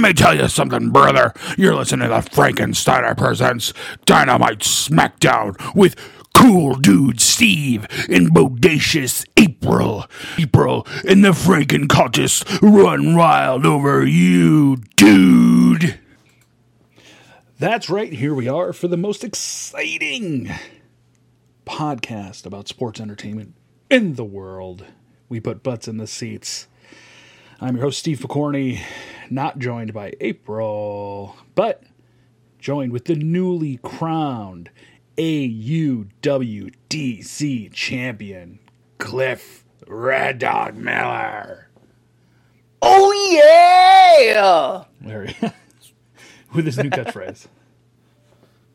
Let me tell you something, brother. You're listening to the Frankensteiner Presents Dynamite Smackdown with Cool Dude Steve and Bodacious April. April and the Franken cultists run wild over you, dude. That's right. Here we are for the most exciting podcast about sports entertainment in the world. We put butts in the seats. I'm your host, Steve Picorni, not joined by April, but joined with the newly crowned AUWDC champion, Cliff Red Dog Miller. Oh yeah! There he with his new catchphrase.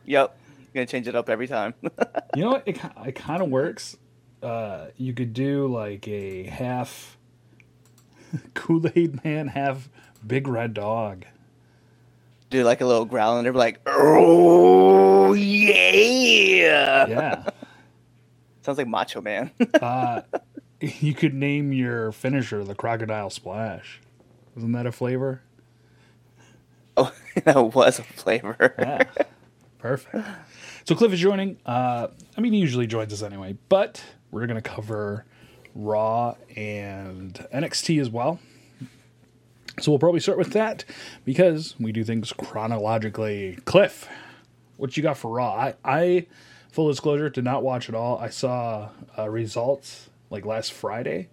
Yep, gonna change it up every time. you know what? It, it kind of works. Uh, you could do like a half Kool Aid Man, half Big Red Dog. Do like a little growl, and they're like, "Oh yeah!" Yeah. Sounds like Macho Man. uh, you could name your finisher the Crocodile Splash. Isn't that a flavor? Oh, that was a flavor. Yeah. Perfect. So Cliff is joining. Uh, I mean, he usually joins us anyway, but we're going to cover Raw and NXT as well. So we'll probably start with that because we do things chronologically. Cliff, what you got for Raw? I, I full disclosure, did not watch it all. I saw uh, results like last Friday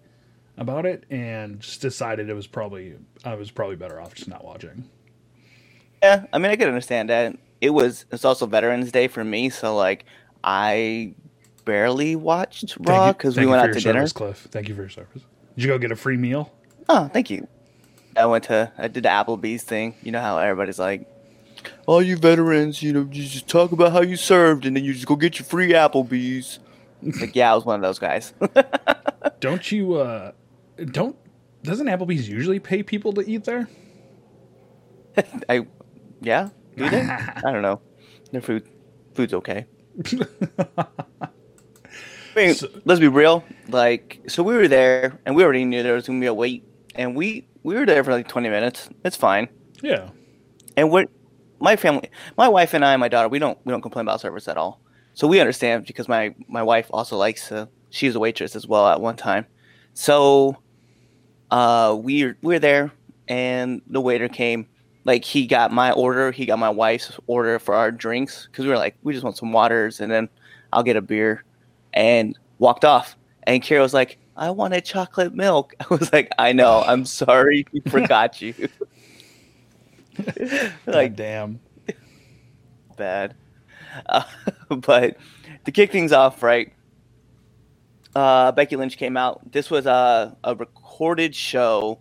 about it and just decided it was probably I was probably better off just not watching. Yeah, I mean, I could understand that. It was it's also Veterans Day for me, so like I barely watched Raw because we went out to service, dinner. Cliff, thank you for your service. Did you go get a free meal? Oh, thank you. I went to I did the Applebee's thing. You know how everybody's like, all you veterans, you know, you just talk about how you served, and then you just go get your free Applebee's. like, yeah, I was one of those guys. don't you? uh Don't doesn't Applebee's usually pay people to eat there? I, yeah, do they? I don't know. Their food, food's okay. I mean, so, let's be real. Like, so we were there, and we already knew there was gonna be a wait, and we we were there for like twenty minutes. It's fine. Yeah. And what my family, my wife and I, and my daughter, we don't we don't complain about service at all. So we understand because my my wife also likes to. She's a waitress as well at one time. So, uh, we we're there, and the waiter came. Like he got my order, he got my wife's order for our drinks because we were like, we just want some waters, and then I'll get a beer, and walked off. And Kira was like, I wanted chocolate milk. I was like, I know, I'm sorry, we forgot you. like, damn, bad. Uh, but to kick things off, right? Uh, Becky Lynch came out. This was a, a recorded show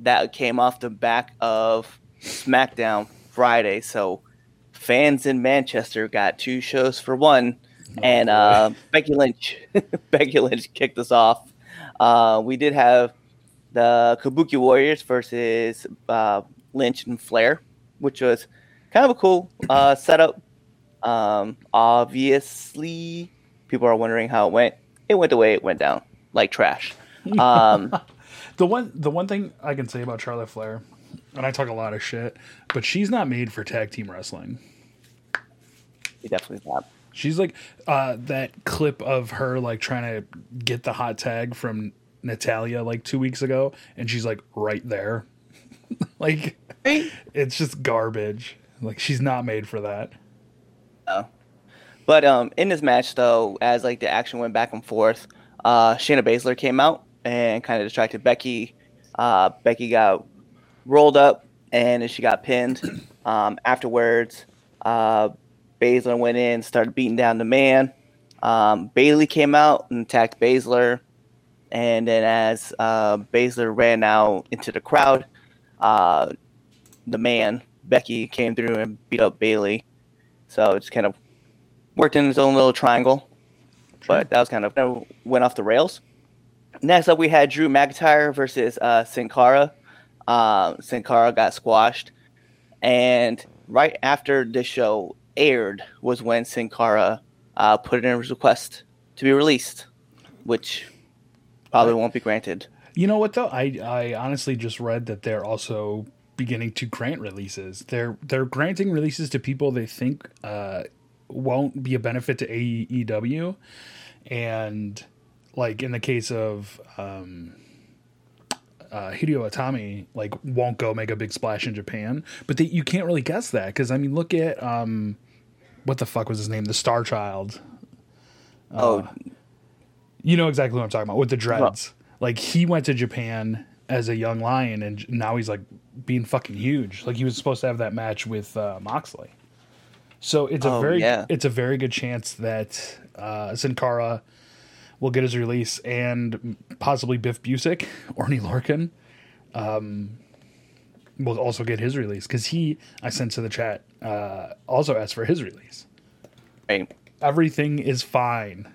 that came off the back of SmackDown Friday. So fans in Manchester got two shows for one. Oh, and uh, Becky Lynch, Becky Lynch kicked us off. Uh, we did have the Kabuki Warriors versus uh, Lynch and Flair, which was kind of a cool uh, setup. Um, obviously, people are wondering how it went. It went the way it went down, like trash. Um, the one, the one thing I can say about Charlotte Flair, and I talk a lot of shit, but she's not made for tag team wrestling. She definitely not. She's like uh, that clip of her like trying to get the hot tag from Natalya like two weeks ago, and she's like right there. like it's just garbage. Like she's not made for that. No. But um, in this match, though, as like the action went back and forth, uh, Shayna Baszler came out and kind of distracted Becky. Uh, Becky got rolled up and she got pinned. Um, afterwards, uh, Baszler went in, started beating down the man. Um, Bayley came out and attacked Baszler. And then as uh, Baszler ran out into the crowd, uh, the man, Becky, came through and beat up Bayley. So it's kind of worked in his own little triangle. But that was kind of, kind of went off the rails. Next up, we had Drew McIntyre versus uh, Sin Cara. Uh, Sin Cara got squashed. And right after this show aired was when Sin Cara uh, put in his request to be released, which probably won't be granted. You know what though? I I honestly just read that they're also beginning to grant releases. They're they're granting releases to people they think uh, won't be a benefit to AEW, and like in the case of um, uh, Hideo Itami, like won't go make a big splash in Japan. But they, you can't really guess that because I mean, look at um, what the fuck was his name? The Star Child. oh, You know exactly what I'm talking about with the dreads. Like he went to Japan as a young lion, and now he's like being fucking huge. Like he was supposed to have that match with uh, Moxley. So it's a Oh, very yeah. it's a very good chance that uh, Sin Cara will get his release, and possibly Biff Busick or Neil Lorcan um, will also get his release because he I sent to the chat uh, also asked for his release. right. Everything is fine.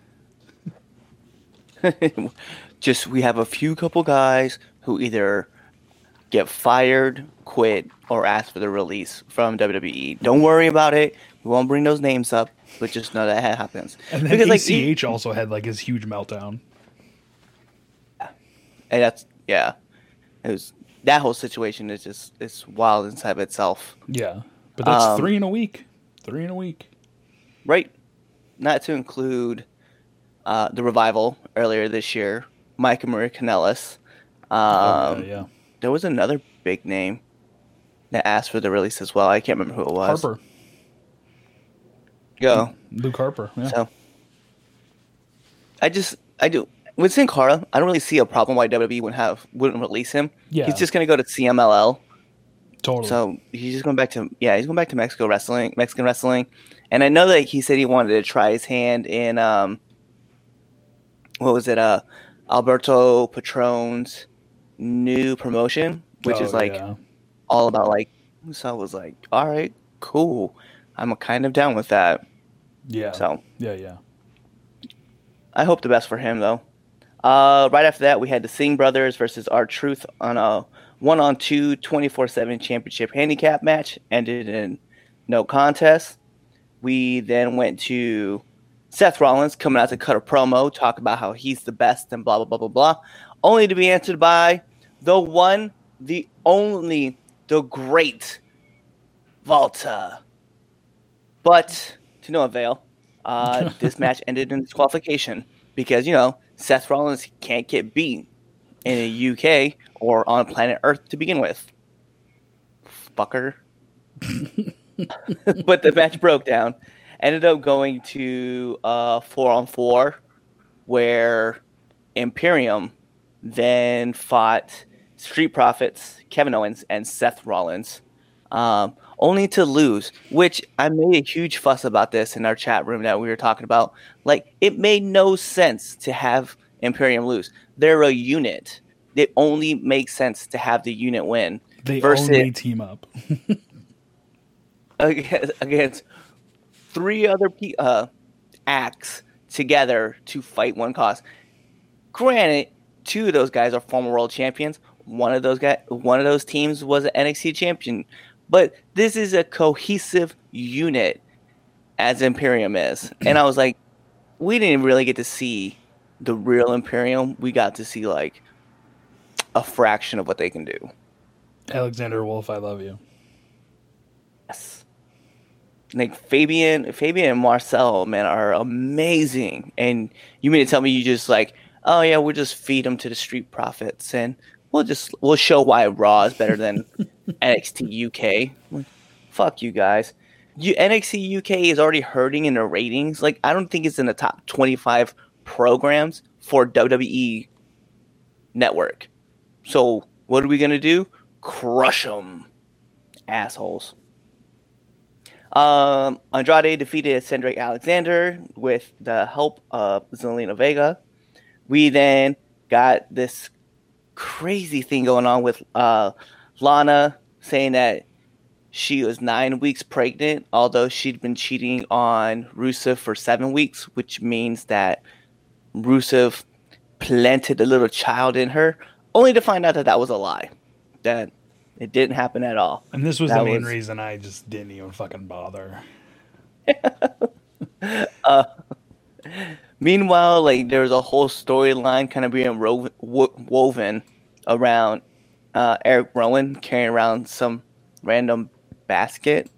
just we have a few couple guys who either get fired, quit, or ask for the release from WWE. Don't worry about it. We won't bring those names up, but just know that happens. And then like, ACH also had like his huge meltdown. and that's yeah, it was that whole situation is just it's wild inside of itself, Yeah, but that's Um, three in a week. Three in a week. right? Not to include uh, the revival earlier this year, Mike and Maria Kanellis. Um, Oh, yeah, yeah. There was another big name that asked for the release as well. I can't remember who it was. Harper, Go. Luke Harper. Yeah. So I just I do with Sin Cara, I don't really see a problem why WWE wouldn't have wouldn't release him. Yeah. He's just gonna go to CMLL. Totally. So he's just going back to yeah, he's going back to Mexico wrestling, Mexican wrestling, and I know that he said he wanted to try his hand in um, what was it, uh, Alberto Patron's new promotion, which Oh, is like yeah. all about like. So I was like, all right, cool, I'm kind of down with that. yeah, So yeah, yeah. I hope the best for him though. Uh, right after that, we had the Singh brothers versus R-Truth on a one on two 24 7 championship handicap match. Ended in no contest. We then went to Seth Rollins coming out to cut a promo, talk about how he's the best and blah, blah, blah, blah, blah. Only to be answered by the one, the only, the great Walter. But to no avail. Uh, this match ended in disqualification because you know Seth Rollins can't get beat in the UK or on planet Earth to begin with. Fucker. but the match broke down. Ended up going to uh, four on four, where Imperium then fought Street Profits, Kevin Owens, and Seth Rollins um, only to lose. Which I made a huge fuss about this in our chat room that we were talking about. Like, it made no sense to have Imperium lose. They're a unit. It only makes sense to have the unit win They versus only team up. against, against three other uh, acts together to fight one cause. Granted, two of those guys are former world champions. One of those guys, one of those teams was an NXT champion. But this is a cohesive unit, as Imperium is. And I was like, we didn't really get to see the real Imperium. We got to see like a fraction of what they can do. Alexander Wolfe, I love you. Yes. Like Fabian, Fabian and Marcel, man, are amazing. And you mean to tell me you just like, oh yeah, we'll just feed them to the street profits and we'll just we'll show why Raw is better than NXT UK. Like, fuck you guys. You NXT UK is already hurting in the ratings. Like I don't think it's in the top twenty five programs for WWE network. So what are we gonna do? Crush them, assholes. Um, Andrade defeated Cedric Alexander with the help of Zelina Vega. We then got this crazy thing going on with uh, Lana saying that she was nine weeks pregnant, although she'd been cheating on Rusev for seven weeks, which means that Rusev planted a little child in her, only to find out that that was a lie. That it didn't happen at all. And this was That the main was- reason I just didn't even fucking bother. Meanwhile, like there's a whole storyline kind of being ro- wo- woven around uh, Erick Rowan carrying around some random basket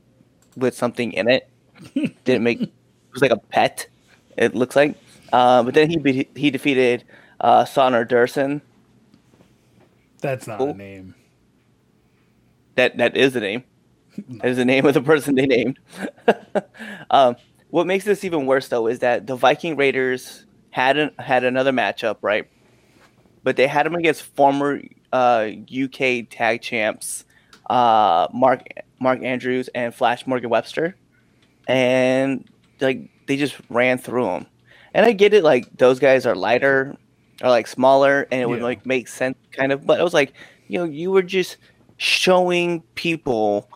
with something in it. Didn't make it was like a pet. It looks like. Uh, but then he be- he defeated uh, Sonner Durson. That's not Cool. a name. That that is the name. That is the name of the person they named. um, what makes this even worse though is that the Viking Raiders had an, had another matchup, right? But they had them against former uh, UK tag champs uh, Mark Mark Andrews and Flash Morgan Webster, and like they just ran through them. And I get it, like those guys are lighter or like smaller, and it would Yeah. like make sense, kind of. But I was like, you know, you were just showing people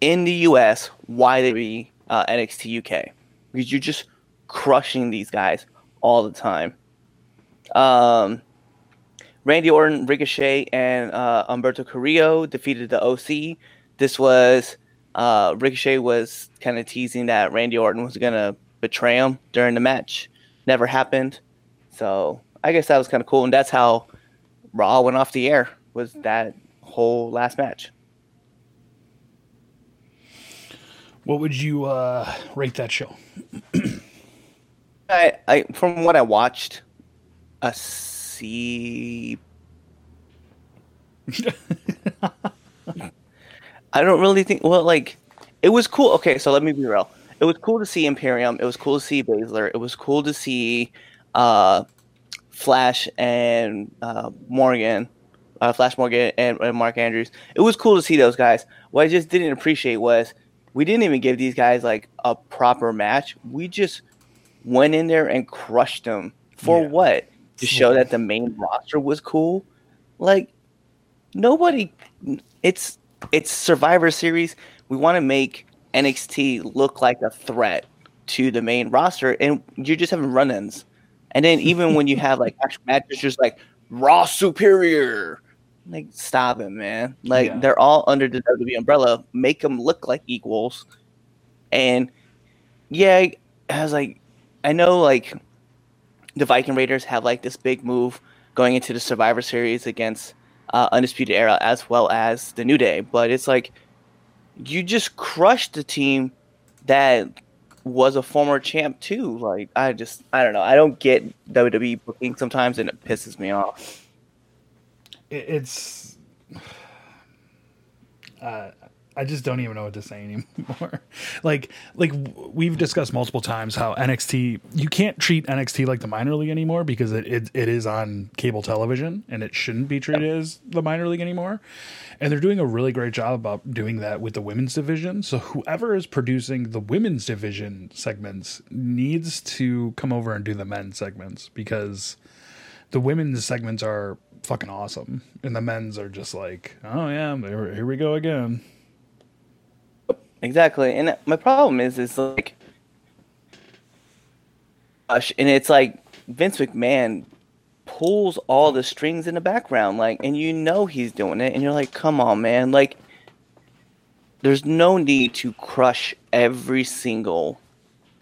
in the US why they be uh, NXT UK because you're just crushing these guys all the time. Um, Randy Orton, Ricochet, and uh, Humberto Carrillo defeated the OC. This was uh, Ricochet was kind of teasing that Randy Orton was gonna betray him during the match. Never happened. So I guess that was kind of cool, and that's how Raw went off the air. Was that whole last match? What would you uh, rate that show? I, I from what I watched, a C. I don't really think. Well, like it was cool. Okay, so let me be real. It was cool to see Imperium. It was cool to see Baszler. It was cool to see uh, Flash and uh, Morgan, uh, Flash Morgan and, and Mark Andrews. It was cool to see those guys. What I just didn't appreciate was we didn't even give these guys like a proper match. We just went in there and crushed them for Yeah. what? To show that the main roster was cool. Like nobody. It's it's Survivor Series. We want to make NXT look like a threat to the main roster, and you're just having run-ins. And then even when you have like actual matches, just like Raw Superior, like stop it, man. Like Yeah. they're all under the WWE umbrella. Make them look like equals. And yeah, I was like, I know like the Viking Raiders have like this big move going into the Survivor Series against uh, Undisputed Era as well as the New Day, but it's like you just crushed the team that was a former champ too. Like I just I don't know. I don't get WWE booking sometimes, and it pisses me off. It's. Uh, I just don't even know what to say anymore. like, like we've discussed multiple times how NXT you can't treat NXT like the minor league anymore because it, it it is on cable television and it shouldn't be treated as the minor league anymore. And they're doing a really great job about doing that with the women's division. So whoever is producing the women's division segments needs to come over and do the men's segments because the women's segments are fucking awesome, and the men's are just like, oh yeah, here we go again. Exactly. And my problem is, is like, gosh, and it's like Vince McMahon pulls all the strings in the background, like, and you know he's doing it, and you're like, come on, man, like, there's no need to crush every single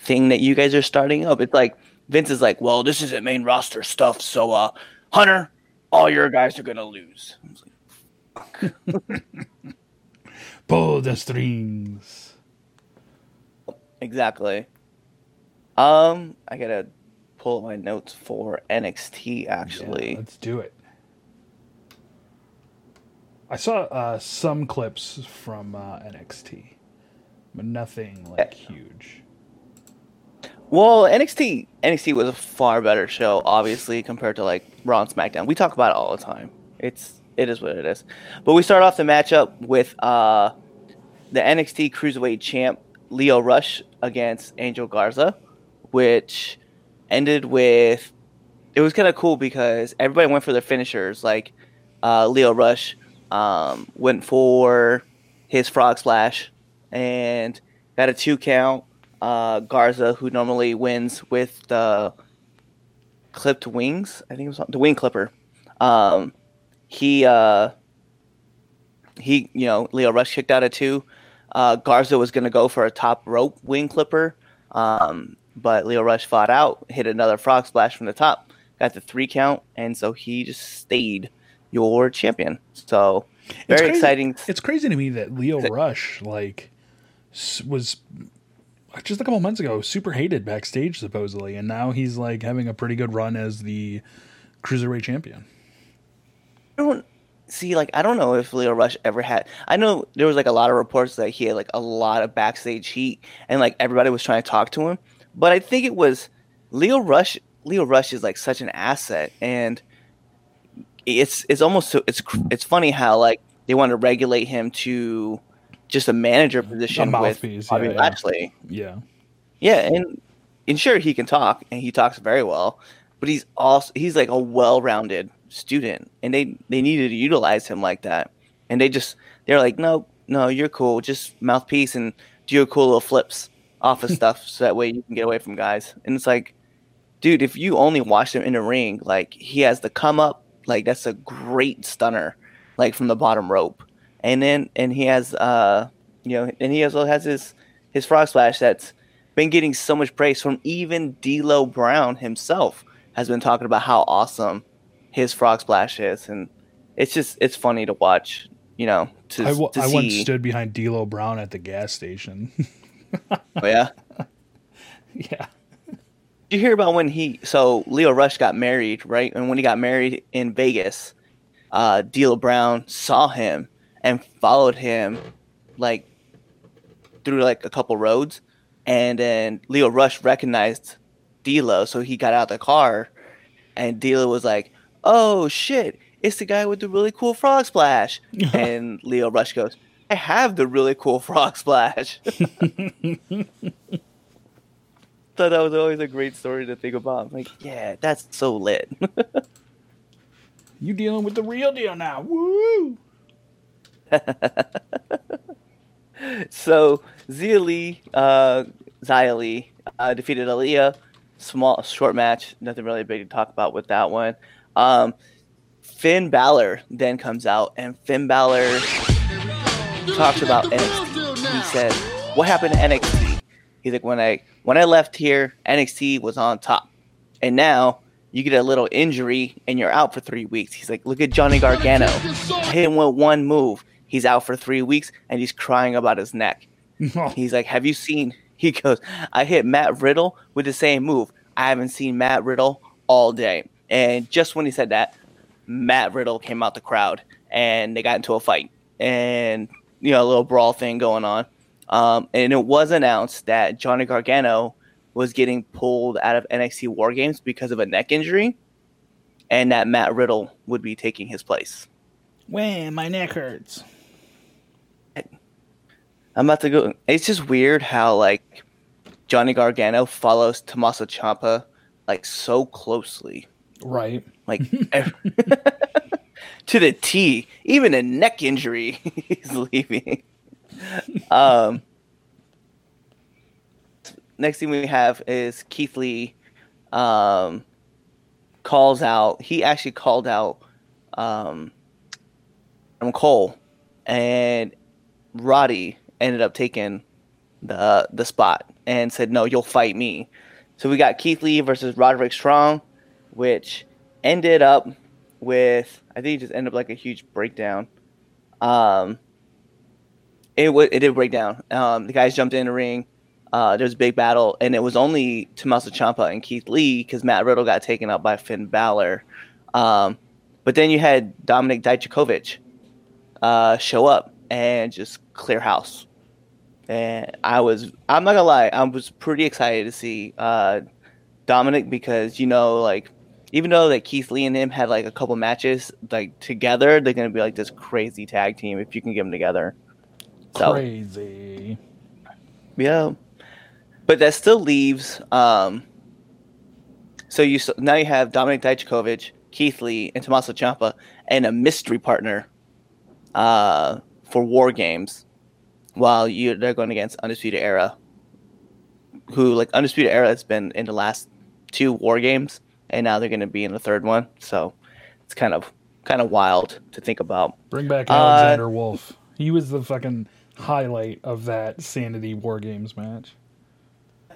thing that you guys are starting up. It's like Vince is like, well, this isn't main roster stuff, so uh, Hunter, all your guys are gonna lose. I was like, Pull the strings. Exactly. Um, I gotta pull up my notes for NXT Yeah, actually. let's do it. I saw uh, some clips from uh, NXT, but nothing like huge. well, NXT NXT was a far better show, obviously, compared to like Raw and SmackDown. We talk about it all the time. It's it is what it is. But we start off the matchup with uh the NXT Cruiserweight champ Lio Rush against Angel Garza, which ended with it was kind of cool because everybody went for their finishers. Like uh, Lio Rush um, went for his frog splash and got a two count. Uh, Garza, who normally wins with the clipped wings, I think it was the wing clipper. Um, he uh, he you know Lio Rush kicked out at two. Uh, Garza was going to go for a top rope wing clipper, um, but Lio Rush fought out, hit another frog splash from the top, got the three count, and so he just stayed your champion. So very crazy- exciting. It's crazy to me that Lio Rush like was just a couple months ago super hated backstage supposedly, and now he's like having a pretty good run as the cruiserweight champion. I don't see like I don't know if Lio Rush ever had. I know there was like a lot of reports that he had like a lot of backstage heat and like everybody was trying to talk to him, but I think it was Lio Rush. Lio Rush is like such an asset, and it's it's almost so it's it's funny how like they want to regulate him to just a manager position with mouthpiece, Bobby yeah, yeah. Lashley. Yeah, Yeah, and and sure he can talk and he talks very well, but he's also he's like a well-rounded student and they they needed to utilize him like that. And they just they're like, "No, no, you're cool. Just mouthpiece and do your cool little flips off of stuff so that way you can get away from guys." And it's like, dude, if you only watch him in the ring, like he has the come up, like that's a great stunner, like from the bottom rope. And then and he has uh you know, and he also has his his frog splash that's been getting so much praise from even D'Lo Brown himself has been talking about how awesome his frog splash is, and it's just it's funny to watch. You know, to, I, w- to I see. once stood behind D'Lo Brown at the gas station. Oh, yeah. yeah, Did you hear about when he? So Lio Rush got married, right? And when he got married in Vegas, uh, D'Lo Brown saw him and followed him, like through like a couple roads, and then Lio Rush recognized D'Lo, so he got out of the car, and D'Lo was like, "Oh shit, it's the guy with the really cool frog splash," and Lio Rush goes. I have the really cool frog splash. thought that was always a great story to think about. I'm like, yeah, that's so lit. you dealing with the real deal now. Woo! so Xia Li, uh, Xia Li, uh, defeated Aliyah. Small, short match. Nothing really big to talk about with that one. Um, Finn Balor then comes out, and Finn Balor talks about NXT. He said, "What happened to NXT?" He's like, "When I when I left here, NXT was on top, and now." You get a little injury and you're out for three weeks. He's like, look at Johnny Gargano. Hit him with one move. He's out for three weeks and he's crying about his neck. He's like, Have you seen? He goes, I hit Matt Riddle with the same move. I haven't seen Matt Riddle all day. And just when he said that, Matt Riddle came out the crowd and they got into a fight and, you know, a little brawl thing going on. Um, and it was announced that Johnny Gargano was getting pulled out of NXT War Games because of a neck injury and that Matt Riddle would be taking his place. Wham! My neck hurts. I'm about to go. It's just weird how like Johnny Gargano follows Tommaso Ciampa like so closely, Right. like to the T. Even a neck injury, he's leaving. Um, next thing we have is Keith Lee. Um, calls out. He actually called out um, Cole, and Roddy ended up taking the the spot and said, "No, you'll fight me." So we got Keith Lee versus Roderick Strong, which ended up with I think it just ended up like a huge breakdown. Um, it w- it did break down. Um, the guys jumped in the ring. Uh, there was a big battle, and it was only Tommaso Ciampa and Keith Lee because Matt Riddle got taken out by Finn Balor. Um, but then you had Dominik Dijakovic uh, show up and just clear house. And I was, I'm not gonna lie, I was pretty excited to see uh, Dominic because you know, like, even though like Keith Lee and him had like a couple matches like together, they're gonna be like this crazy tag team if you can get them together. So Crazy. yeah, but that still leaves. Um, so you now you have Dominik Dijakovic, Keith Lee, and Tommaso Ciampa, and a mystery partner uh, for War Games, while you they're going against Undisputed Era, who like Undisputed Era has been in the last two War Games, and now they're going to be in the third one. So it's kind of kind of wild to think about. Bring back Uh, Alexander Wolfe. He was the fucking highlight of that Sanity War Games match.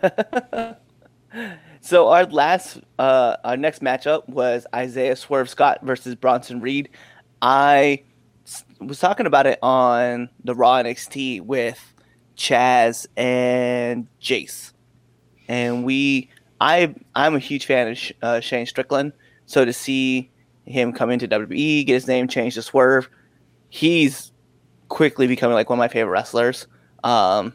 So our last, uh, our next matchup was Isaiah Swerve Scott versus Bronson Reed, I was talking about it on the Raw NXT with Chaz and Jace, and we I I'm a huge fan of Sh- uh, Shane Strickland. So to see him come into WWE, get his name changed to Swerve, he's quickly becoming like one of my favorite wrestlers. Um,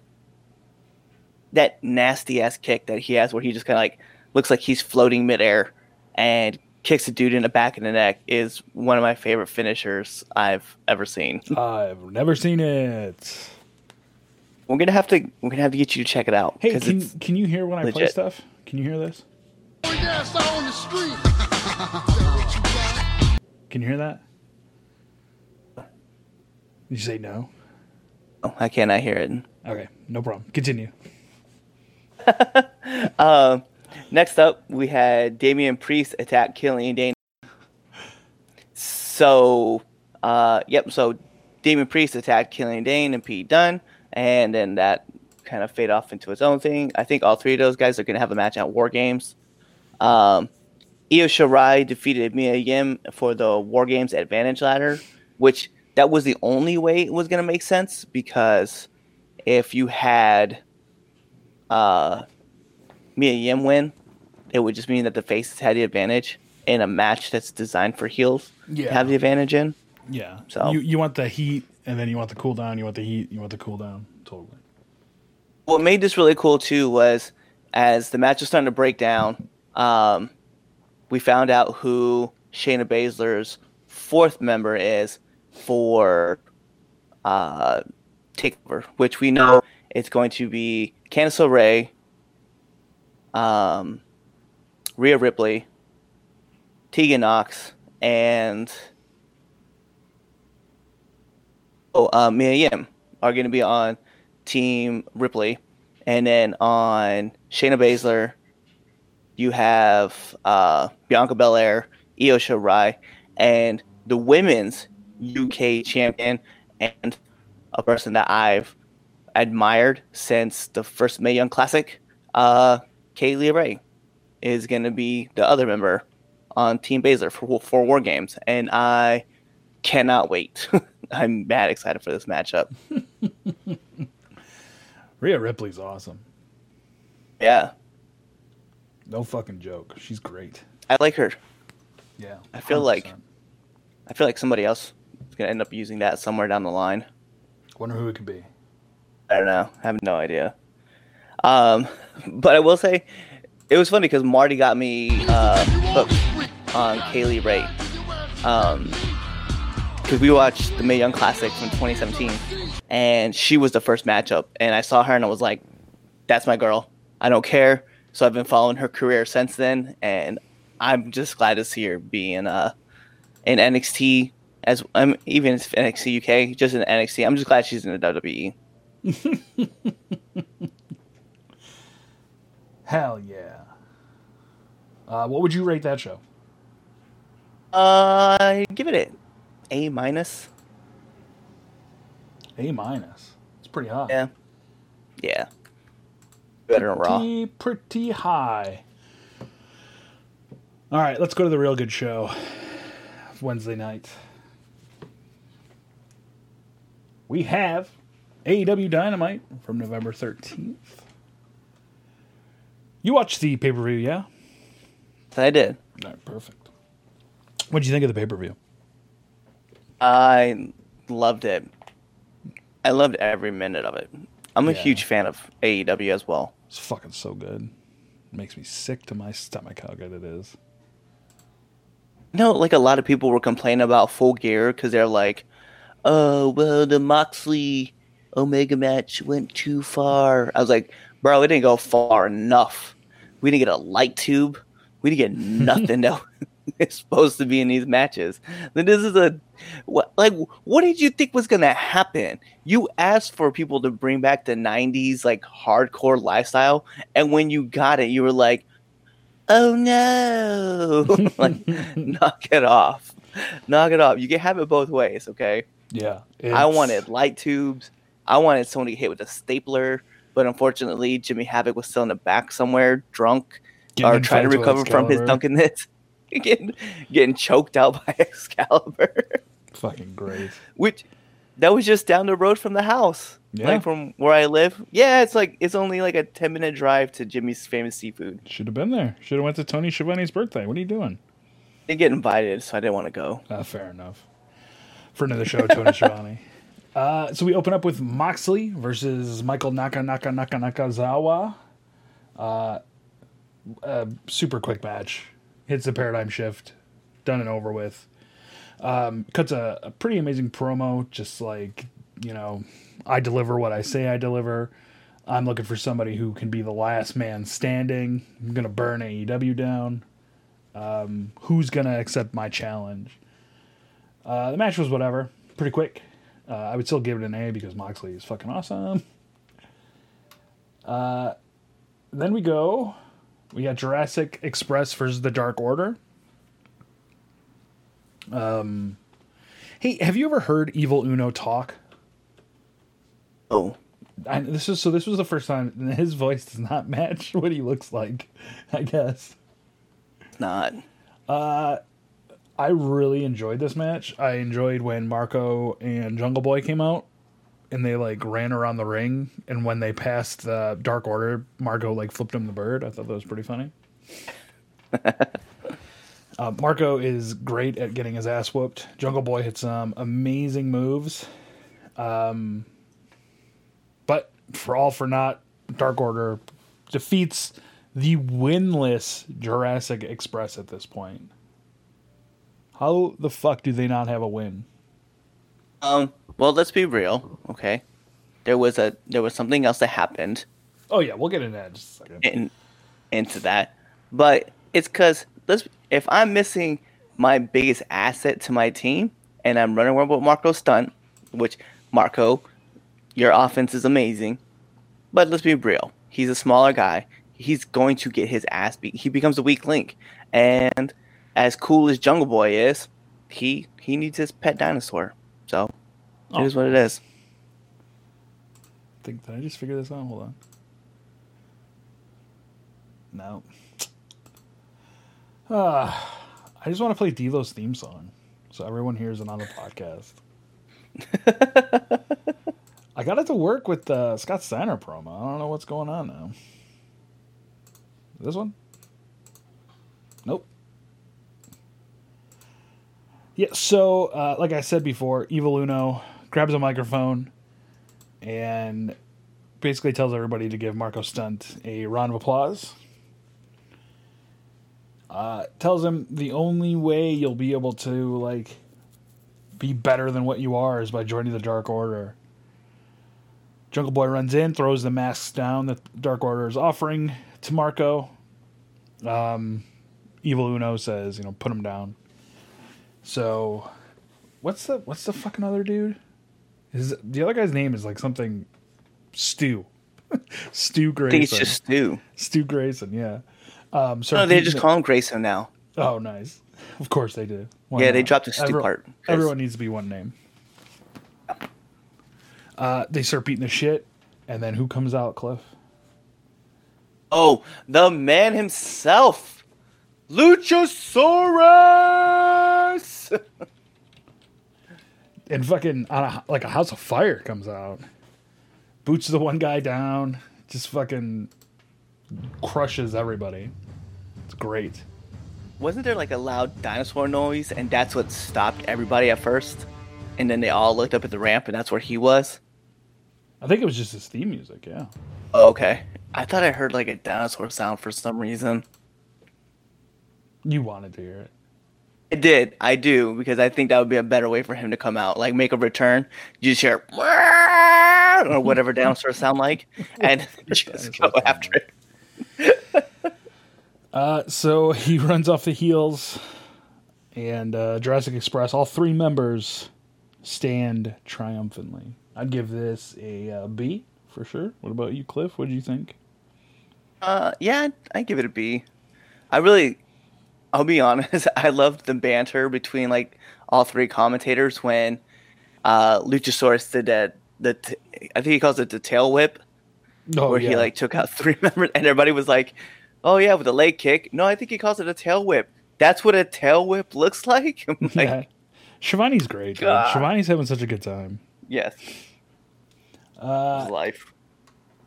that nasty ass kick that he has, where he just kind of like looks like he's floating midair and kicks a dude in the back of the neck, is one of my favorite finishers I've ever seen. I've never seen it. We're gonna have to we're gonna have to get you to check it out. Hey, can can you hear when I play stuff? Can you hear this? Yes, out on the street. Can you hear that? Did you say no? oh, I cannot hear it. Okay, no problem. Continue. Um, next up, we had Damian Priest attack Killian Dain. So, uh, yep. So, Damian Priest attacked Killian Dain and Pete Dunne, and then that kind of fade off into its own thing. I think all three of those guys are going to have a match at War Games. Um, Io Shirai defeated Mia Yim for the War Games Advantage ladder, which that was the only way it was going to make sense because if you had uh, Mia Yim win, it would just mean that the faces had the advantage in a match that's designed for heels to Yeah. have the advantage in. Yeah. So- you you want the heat, and then you want the cool down. You want the heat. You want the cool down. Totally. What made this really cool too was as the match was starting to break down, um, we found out who Shayna Baszler's fourth member is for uh, Takeover, which we know it's going to be Candice LeRae, um, Rhea Ripley, Tegan Knox, and oh, uh, Mia Yim are going to be on Team Ripley, and then on Shayna Baszler, you have uh, Bianca Belair, Io Shirai, and the women's UK champion, and a person that I've admired since the first Mae Young Classic, uh, Kay Lee Ray, is going to be the other member on Team Baszler for for War Games, and I cannot wait. I'm mad excited for this matchup. Rhea Ripley's awesome. Yeah, No fucking joke. She's great. I like her. Yeah. I feel like- I feel like somebody else is gonna end up using that somewhere down the line. Wonder who it could be. I don't know. I have no idea. Um, but I will say, it was funny because Marty got me uh, hooked on Kay Lee Ray. Um, because we watched the Mae Young Classic from 2017, and she was the first matchup, and I saw her and I was like, "That's my girl. I don't care." So I've been following her career since then, and I'm just glad to see her being uh in NXT as I'm even in NXT UK, just in NXT. I'm just glad she's in the. WWE. Hell yeah. Uh, what would you rate that show? Uh, give it a A minus. A minus. It's pretty high. Yeah, yeah. Better than Raw. Pretty, pretty high. All right, let's go to the real good show. Wednesday night. We have AEW Dynamite from November 13th. You watched the pay per view, yeah? I did. All right, perfect. What did you think of the pay per view? I loved it. I loved every minute of it. I'm a Yeah. huge fan of AEW as well. It's fucking so good. It makes me sick to my stomach how good it is. You know, like a lot of people were complaining about Full Gear because they're like, "Oh, well, the Moxley Omega match went too far." I was like, "Bro, it didn't go far enough. We didn't get a light tube. We didn't get nothing that is supposed to be in these matches. Then this is a what? Like, what did you think was gonna happen? You asked for people to bring back the '90s like hardcore lifestyle, and when you got it, you were like." oh no like knock it off knock it off you can have it both ways okay Yeah. i wanted light tubes i wanted someone to get hit with a stapler but unfortunately jimmy havoc was still in the back somewhere drunk Getting or trying to recover from his drunkenness getting, getting choked out by excalibur Fucking great. which that was just down the road from the house. Yeah. Like from where I live. Yeah, it's like it's only like a ten minute drive to Jimmy's famous seafood. Should have been there. Should have went to Tony Schiavone's birthday. What are you doing? Didn't get invited, so I didn't want to go. Uh, fair enough. Of the show, Tony Schiavone. Uh, so we open up with Moxley versus Michael Naka Naka Naka Nakazawa. Uh, a super quick match. Hits the paradigm shift. Done and over with. Um, cuts a, a pretty amazing promo. Just like, you know, I deliver what I say I deliver. I'm looking for somebody who can be the last man standing. I'm going to burn AEW down. Um, who's going to accept my challenge? Uh, the match was whatever, pretty quick. Uh, I would still give it an A because Moxley is fucking awesome. Uh, then we go. We got Jurassic Express versus the Dark Order. Um, hey, have you ever heard Evil Uno talk? Oh. I, this is so. This was the first time his voice does not match what he looks like. I guess. It's not. I really enjoyed this match. I enjoyed when Marco and Jungle Boy came out and they like ran around the ring and when they passed the Dark Order, Marco like flipped him the bird. I thought that was pretty funny. uh, Marco is great at getting his ass whooped. Jungle Boy hits some amazing moves. Um, but for all for naught, Dark Order defeats the winless Jurassic Express at this point. How the fuck do they not have a win? Um. Well, let's be real. Okay. There was a there was something else that happened Oh yeah, we'll get into that in just a second. in, into that, but it's because let's if I'm missing my biggest asset to my team and I'm running around with Marco Stunt, which Marco, your offense is amazing, but let's be real. He's a smaller guy. He's going to get his ass beat. He becomes a weak link, and as cool as Jungle Boy is, he he needs his pet dinosaur. So Oh. it is what it is. Think did I just figure this out? Hold on. No. Ah, I just want to play D'Lo's theme song, so everyone hears it on the podcast. I got it to work with the Scott Steiner promo. I don't know what's going on now. This one? Nope. Yeah, so uh, like I said before, Evil Uno grabs a microphone and basically tells everybody to give Marco Stunt a round of applause. Uh, tells him the only way you'll be able to like be better than what you are is by joining the Dark Order. Jungle Boy runs in, throws the masks down that Dark Order is offering to Marco. Um, Evil Uno says, you know, put him down. So, what's the what's the fucking other dude? His the other guy's name is like something Stu. Stu I Grayson. think it's just Stu. Stu Grayson, yeah. Um so No, they just call him Grayson now. Oh nice. Of course they do. Why Yeah, they dropped the Stu part, 'cause- Everyone needs to be one name. Uh, they start beating the shit, and then who comes out, Cliff? Oh, the man himself, Luchasaurus. and fucking on a, like a house of fire comes out, boots the one guy down, just fucking crushes everybody. It's great. Wasn't there like a loud dinosaur noise, and that's what stopped everybody at first? And then they all looked up at the ramp, and that's where he was. I think it was just his theme music. Yeah. Oh, okay. I thought I heard like a dinosaur sound for some reason. You wanted to hear it. I did. I do because I think that would be a better way for him to come out, like make a return. You just hear or whatever dinosaurs sound like, and just go after it. Uh, so he runs off the heels, and uh, Jurassic Express, all three members stand triumphantly. I'd give this a uh, B for sure. What about you, Cliff? What do you think? Uh, yeah, I give it a B. I really, I'll be honest. I loved the banter between like all three commentators when uh, Luchasaurus did that. The t- I think he calls it the tail whip, Oh, where he like took out three members, and everybody was like, "Oh yeah, with a leg kick." No, I think he calls it a tail whip. That's what a tail whip looks like. Like, yeah. Schiavone's great. God. Schiavone's having such a good time. Yes. Uh, life.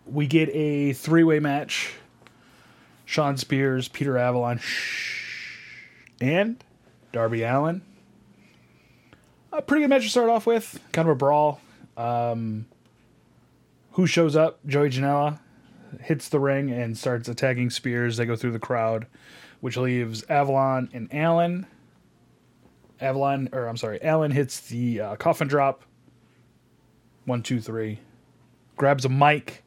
We get a three way match. Shawn Spears, Peter Avalon, and Darby Allin. A pretty good match to start off with. Kind of a brawl. Um, who shows up? Joey Janela hits the ring and starts attacking Spears. They go through the crowd, which leaves Avalon and Allin. Avalon, or I'm sorry, Allin hits the uh, coffin drop. One, two, three. Grabs a mic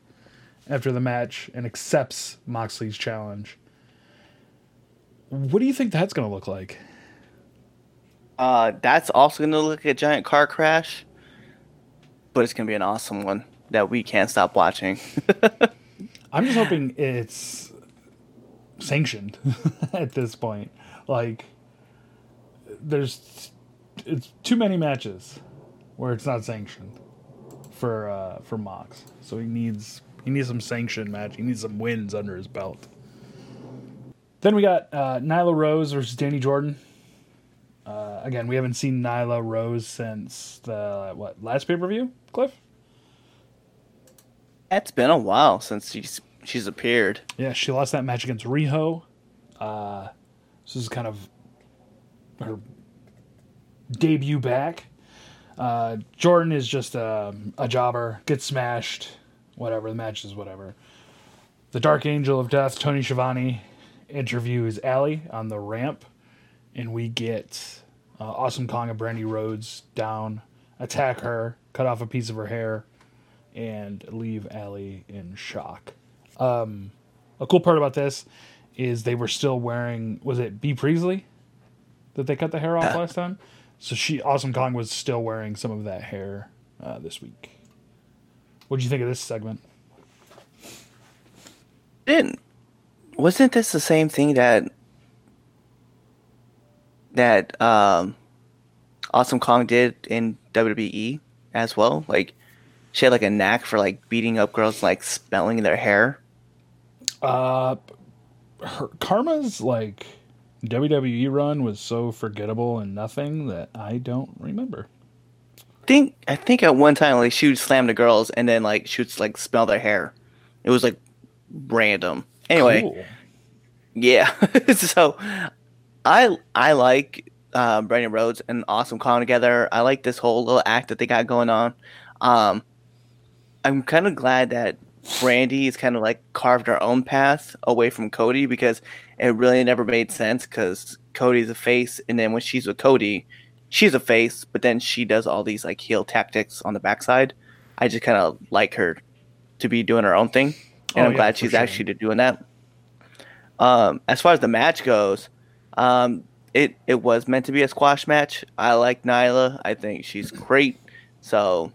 after the match and accepts Moxley's challenge. What do you think that's going to look like? Uh, that's also gonna look like a giant car crash, but it's gonna be an awesome one that we can't stop watching. I'm just hoping it's sanctioned at this point. Like, there's it's too many matches where it's not sanctioned for uh, for Mox. So he needs he needs some sanctioned match. He needs some wins under his belt. Then we got uh, Nyla Rose versus Danny Jordan. Uh, again, we haven't seen Nyla Rose since the what last pay per view, Cliff. it's been a while since she's she's appeared. Yeah, she lost that match against Riho. Uh, this is kind of her debut back. Uh, Jordan is just a, a jobber, gets smashed, whatever. The match is whatever. The Dark Angel of Death, Tony Schiavone, interviews Allie on the ramp, and we get uh, Awesome Kong and Brandi Rhodes down, attack her, cut off a piece of her hair, and leave Allie in shock. Um, a cool part about this is they were still wearing was it Bea Priestley that they cut the hair off last time? So she Awesome Kong was still wearing some of that hair uh, this week. What do you think of this segment? Didn't wasn't this the same thing that that um Awesome Kong did in WWE as well? Like she had like a knack for like beating up girls like smelling their hair. Uh, her Kharma's like WWE run was so forgettable and nothing that I don't remember. think I think at one time like she would slam the girls and then like she would like smell their hair. It was like random. Anyway, Cool. yeah. so I I like uh, Brandon Rhodes and Awesome Kong together. I like this whole little act that they got going on. Um, I'm kind of glad that Brandi is kind of like carved her own path away from Cody because it really never made sense because Cody's a face, and then when she's with Cody, she's a face, but then she does all these like heel tactics on the backside. I just kind of like her to be doing her own thing, and Oh, I'm yeah, glad she's sure. actually doing that. Um, as far as the match goes, um, it it was meant to be a squash match. I like Nyla. I think she's great. So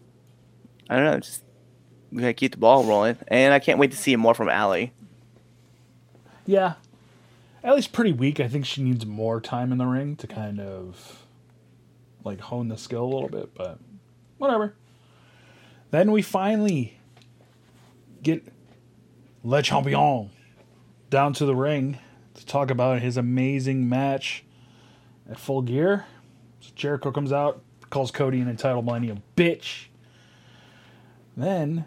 I don't know. Just we gotta keep the ball rolling, and I can't wait to see more from Allie. Yeah. Ellie's pretty weak. I think she needs more time in the ring to kind of like hone the skill a little bit, but whatever. Then we finally get Le Champion down to the ring to talk about his amazing match at Full Gear. So Jericho comes out, calls Cody an entitled millennium bitch. Then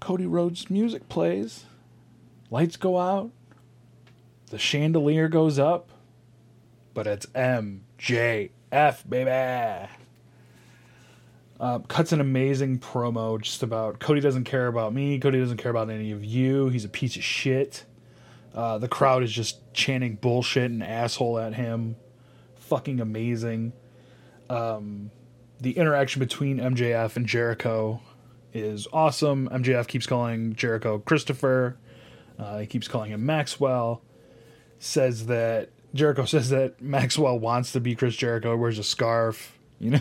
Cody Rhodes' music plays. Lights go out. The chandelier goes up. But it's MJF, baby. Uh, cuts an amazing promo just about Cody doesn't care about me. Cody doesn't care about any of you. He's a piece of shit. Uh, the crowd is just chanting bullshit and asshole at him. Fucking amazing. Um, the interaction between MJF and Jericho is awesome. MJF keeps calling Jericho Christopher. Uh, he keeps calling him Maxwell. Says that Jericho says that Maxwell wants to be Chris Jericho. Wears a scarf. You know,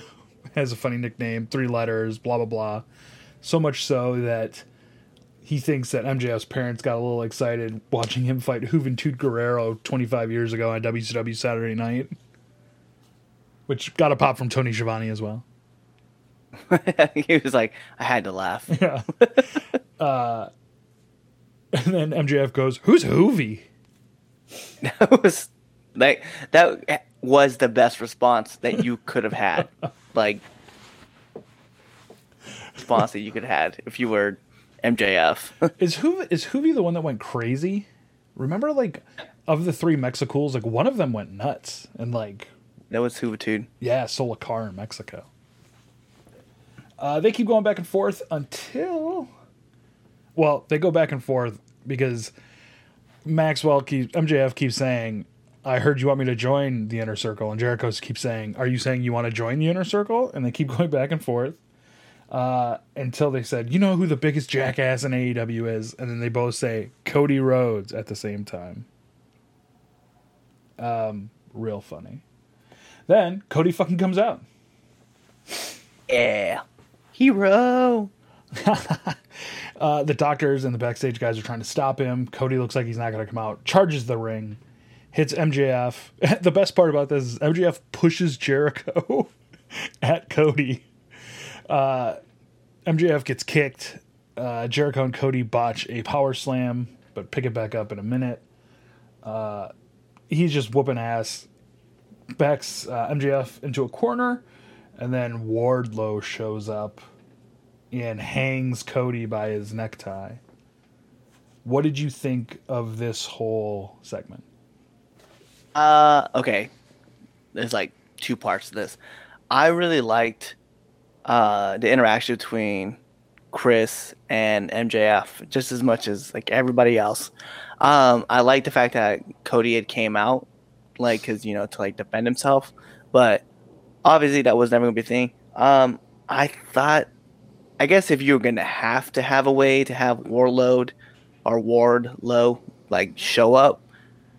has a funny nickname, three letters, blah blah blah. So much so that he thinks that MJF's parents got a little excited watching him fight Juventud Guerrero 25 years ago on WCW Saturday Night, which got a pop from Tony Schiavone as well. he was like, I had to laugh. Yeah. uh, and then MJF goes, "Who's Juvi?" that was like that. was the best response that you could have had. Like response that you could have had if you were MJF. Is who is Juvi the one that went crazy? Remember, like of the three Mexicools, like one of them went nuts and like that was Huvitude. yeah, sold a car in Mexico. Uh, they keep going back and forth until, well, they go back and forth because Maxwell keeps MJF keeps saying, "I heard you want me to join the inner circle," and Jericho keeps saying, "Are you saying you want to join the inner circle?" And they keep going back and forth uh, until they said, "You know who the biggest jackass in AEW is?" And then they both say Cody Rhodes at the same time. Um, real funny. Then Cody fucking comes out. Yeah. Hero. Uh, the doctors and the backstage guys are trying to stop him. Cody looks like he's not going to come out. Charges the ring, hits MJF. the best part about this is MJF pushes Jericho at Cody. Uh, MJF gets kicked. Uh, Jericho and Cody botch a power slam, but pick it back up in a minute. Uh, he's just whooping ass. Backs uh, MJF into a corner, and then Wardlow shows up and hangs Cody by his necktie. What did you think of this whole segment? Uh, okay. There's like two parts to this. I really liked uh, the interaction between Chris and MJF just as much as like everybody else. Um, I like the fact that Cody had came out, like, cause you know to like defend himself, but obviously that was never gonna be a thing. Um, I thought, I guess if you were gonna have to have a way to have Warlord or Ward Low like show up,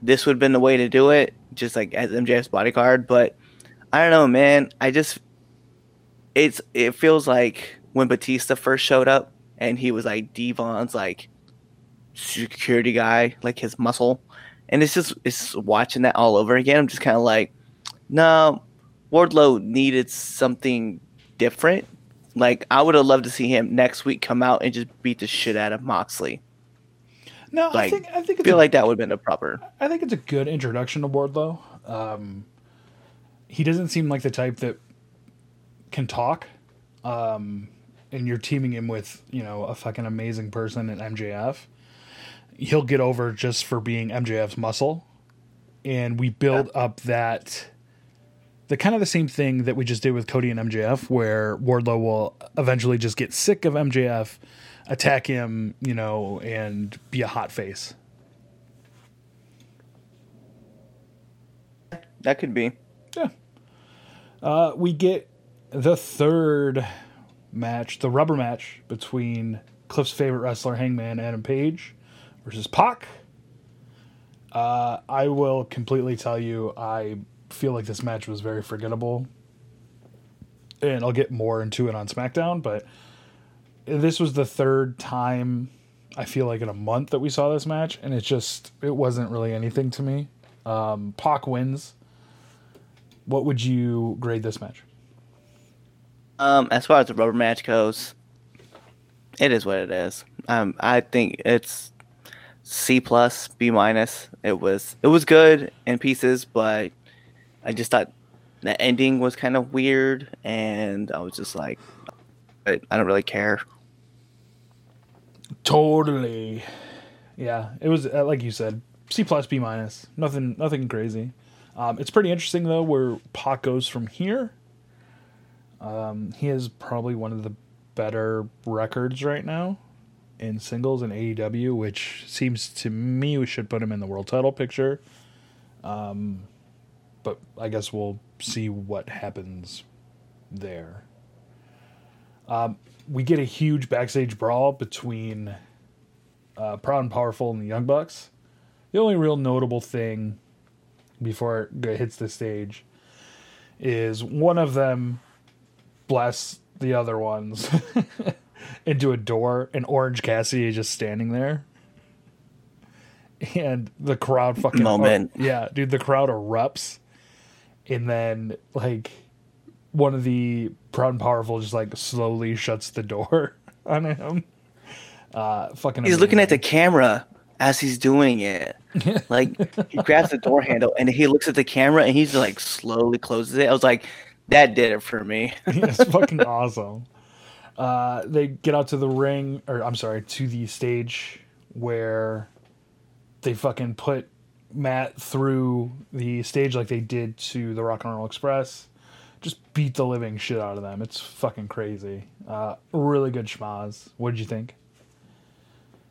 this would have been the way to do it, just like as MJF's bodyguard. But I don't know, man. I just it's it feels like when Batista first showed up and he was like D-Von's like security guy, like his muscle. And it's just it's watching that all over again. I'm just kind of like, no, Wardlow needed something different. Like I would have loved to see him next week come out and just beat the shit out of Moxley. No, I Like, think I think I it's feel a, like that would have been a proper. I think it's a good introduction to Wardlow. Um, he doesn't seem like the type that can talk. Um, and you're teaming him with you know a fucking amazing person in MJF. He'll get over just for being MJF's muscle, and we build up that the kind of the same thing that we just did with Cody and MJF, where Wardlow will eventually just get sick of MJF, attack him, you know, and be a hot face. That could be. Yeah. Uh, we get the third match, the rubber match between Cliff's favorite wrestler, Hangman Adam Page, versus Pac. Uh, I will completely tell you, I feel like this match was very forgettable. And I'll get more into it on SmackDown, but this was the third time I feel like in a month that we saw this match, and it just it wasn't really anything to me. Um, Pac wins. What would you grade this match? Um, as far as the rubber match goes, it is what it is. Um, I think it's C plus, B minus. It was it was good in pieces, but I just thought the ending was kind of weird, and I was just like, I, I don't really care. Totally. Yeah, it was uh, like you said, C plus, B minus. Nothing, nothing crazy. Um, it's pretty interesting though where Pac goes from here. Um, he has probably one of the better records right now in singles in AEW, which seems to me we should put him in the world title picture. Um, but I guess we'll see what happens there. Um, we get a huge backstage brawl between uh, Proud and Powerful and the Young Bucks. The only real notable thing before it hits the stage is one of them blasts the other ones into a door, and Orange Cassidy is just standing there. And the crowd fucking Moment. yeah, dude, the crowd erupts, and then like one of the proud and powerful just like slowly shuts the door on him. Uh, fucking. He's looking at the camera as he's doing it. Like he grabs the door handle and he looks at the camera and he's like slowly closes it. I was like, that did it for me. it's fucking awesome. Uh, they get out to the ring, or I'm sorry, to the stage where they fucking put Matt through the stage like they did to the Rock and Roll Express. Just beat the living shit out of them. It's fucking crazy. Uh, really good schmaz. What did you think?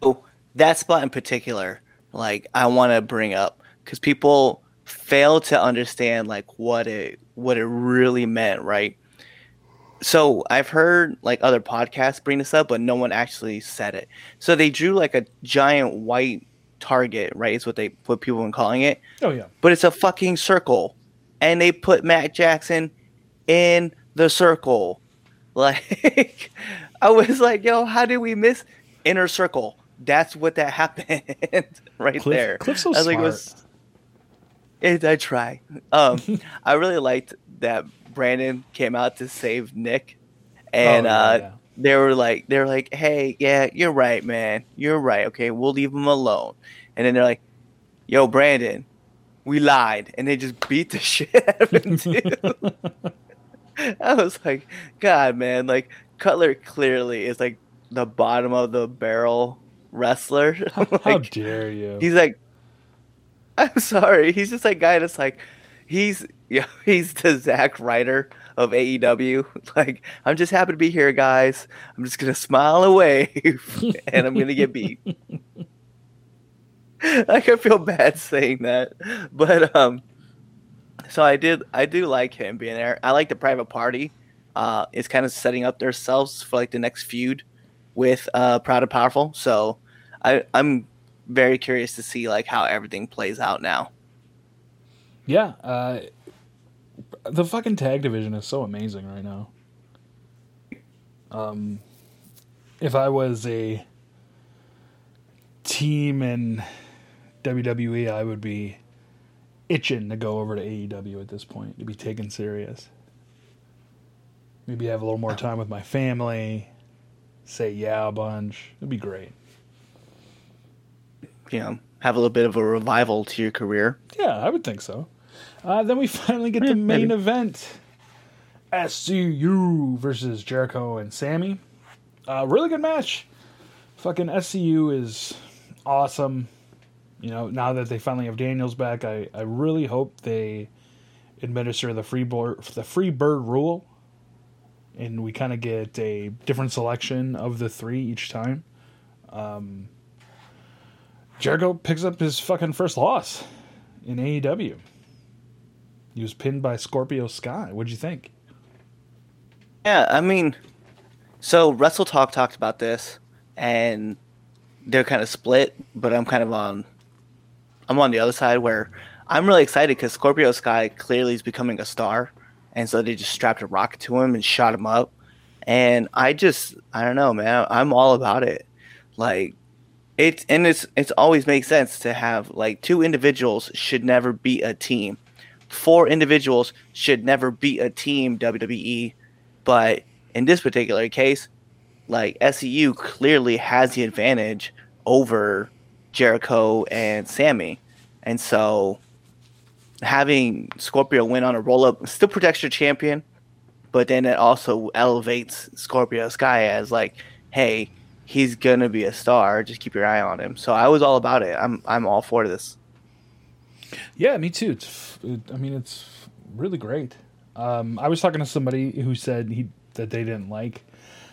Oh, that spot in particular, like I want to bring up because people fail to understand like what it what it really meant, right? So I've heard like other podcasts bring this up, but no one actually said it. So they drew like a giant white target, right? Is what they what people have been calling it, Oh yeah, but it's a fucking circle, and they put Matt Jackson in the circle. Like I was like, yo, how did we miss inner circle? That's what that happened right Cliff- there. Cliff's so I was like, it smart. was. It, I try. Um, I really liked that Brandon came out to save Nick, and Oh, yeah, uh, yeah. they were like, they're like, hey, yeah, you're right, man, you're right. Okay, we'll leave him alone. And then they're like, yo, Brandon, we lied, and they just beat the shit out of him too. I was like, God, man, like Cutler clearly is like the bottom of the barrel wrestler. how dare you? he's like, I'm sorry, he's just that guy that's like, he's yeah, he's the Zack Ryder of AEW. Like, I'm just happy to be here, guys. I'm just gonna smile away, and I'm gonna get beat. like I feel bad saying that, but um, so I did. I do like him being there. I like the private party. Uh, it's kind of setting up themselves for like the next feud with uh Proud and Powerful. So I I'm very curious to see like how everything plays out now. Yeah, uh, the fucking tag division is so amazing right now. Um, if I was a team in WWE, I would be itching to go over to AEW at this point to be taken serious. Maybe have a little more time with my family. Say yeah a bunch. It'd be great. You know, have a little bit of a revival to your career. Yeah, I would think so. Uh, then we finally get the main maybe. event: SCU versus Jericho and Sammy. Uh, really good match. Fucking SCU is awesome. You know, now that they finally have Daniels back, I, I really hope they administer the free board, the free bird rule, and we kind of get a different selection of the three each time. Um, Jericho picks up his fucking first loss in AEW. He was pinned by Scorpio Sky. What'd you think? Yeah, I mean, so Wrestle Talk talked about this, and they're kind of split. But I'm kind of on, I'm on the other side where I'm really excited because Scorpio Sky clearly is becoming a star, and so they just strapped a rocket to him and shot him up, and I just, I don't know, man, I'm all about it. Like, it's and it's it's always makes sense to have like two individuals should never be a team. Four individuals should never be a team. WWE but in this particular case, like SCU clearly has the advantage over Jericho and Sammy. And so having Scorpio win on a roll up still protects your champion, but then it also elevates Scorpio Sky as like, hey, he's gonna be a star. Just keep your eye on him. So I was all about it. I'm I'm all for this. Yeah, me too. It's, it, I mean, it's really great. Um, I was talking to somebody who said he that they didn't like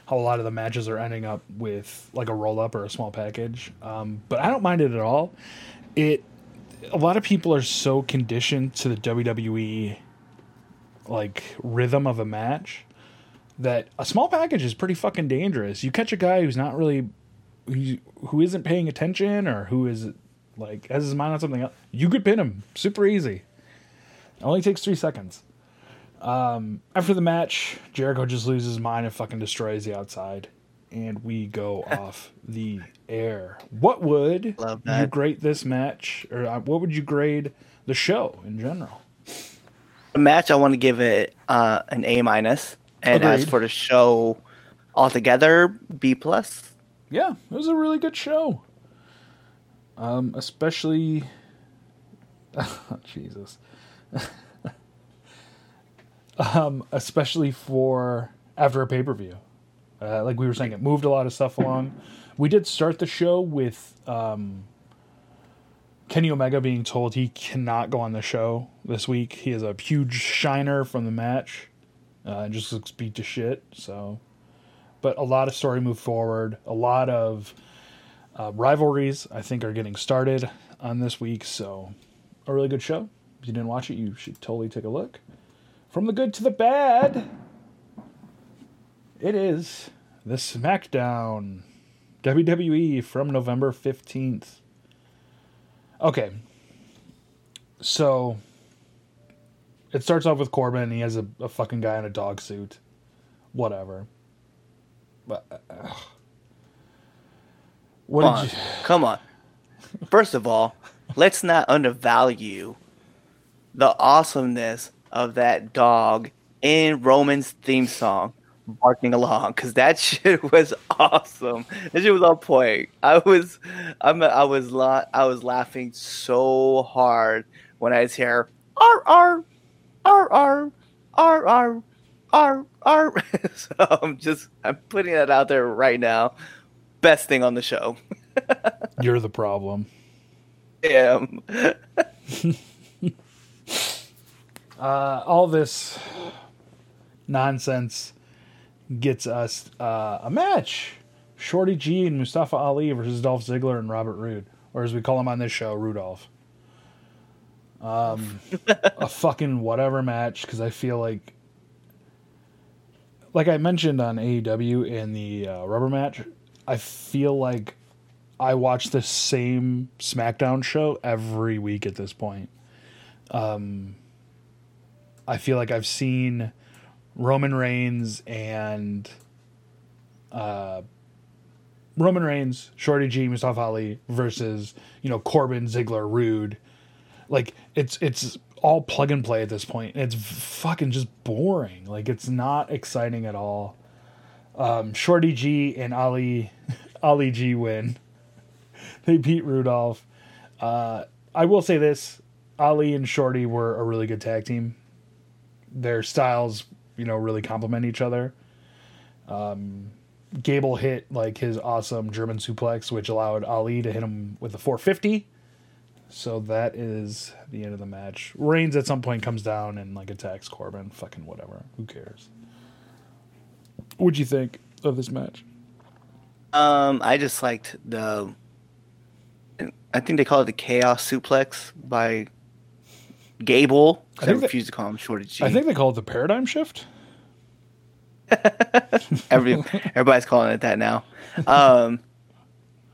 how a lot of the matches are ending up with like a roll up or a small package. Um, but I don't mind it at all. It a lot of people are so conditioned to the WWE like rhythm of a match that a small package is pretty fucking dangerous. You catch a guy who's not really who, who isn't paying attention or who is like has his mind on something else, you could pin him super easy. It only takes three seconds. Um, after the match, Jericho just loses his mind and fucking destroys the outside, and we go off the air. What would you grade this match, or uh, what would you grade the show in general? The match I want to give it uh, an A minus, and as for the show altogether, B plus. Yeah, it was a really good show. Um, especially, Jesus. um, especially for after a pay per view. Uh, like we were saying, it moved a lot of stuff along. We did start the show with um, Kenny Omega being told he cannot go on the show this week. He is a huge shiner from the match. Uh, and just looks beat to shit. So, but a lot of story moved forward. A lot of uh, rivalries, I think, are getting started on this week. So, a really good show. If you didn't watch it, you should totally take a look. From the good to the bad, it is the SmackDown WWE from November 15th. Okay. So, it starts off with Corbin, and he has a, a fucking guy in a dog suit. Whatever. But, uh, what Come on. you. Come on. First of all, let's not undervalue the awesomeness of that dog in Roman's theme song barking along because that shit was awesome. That shit was on point. I was, I'm, I was, la- I was laughing so hard when I was here. R R R R R R R R. So I'm just, I'm putting that out there right now. Best thing on the show. You're the problem. Damn. Uh, all this nonsense gets us uh, a match. Shorty G and Mustafa Ali versus Dolph Ziggler and Robert Roode, or as we call him on this show, Rudolph. Um, a fucking whatever match because I feel like, like I mentioned on AEW in the uh, rubber match, I feel like I watch the same SmackDown show every week at this point. Um, I feel like I've seen Roman Reigns and uh, Roman Reigns, Shorty G, Mustafa Ali versus you know Corbin, Ziggler, Roode. Like it's it's all plug and play at this point. It's fucking just boring. Like it's not exciting at all. Um, Shorty G and Ali Ali G win. They beat Rudolph. Uh, I will say this: Ali and Shorty were a really good tag team. Their styles, you know, really complement each other. Um, Gable hit like his awesome German suplex, which allowed Ali to hit him with a 450. So that is the end of the match. Reigns at some point comes down and like attacks Corbin. Fucking whatever. Who cares? What'd you think of this match? Um, I just liked the. I think they call it the Chaos Suplex by Gable. I I, refuse to call him Shorty G. I think they call it the paradigm shift. Every, everybody's calling it that now. Um,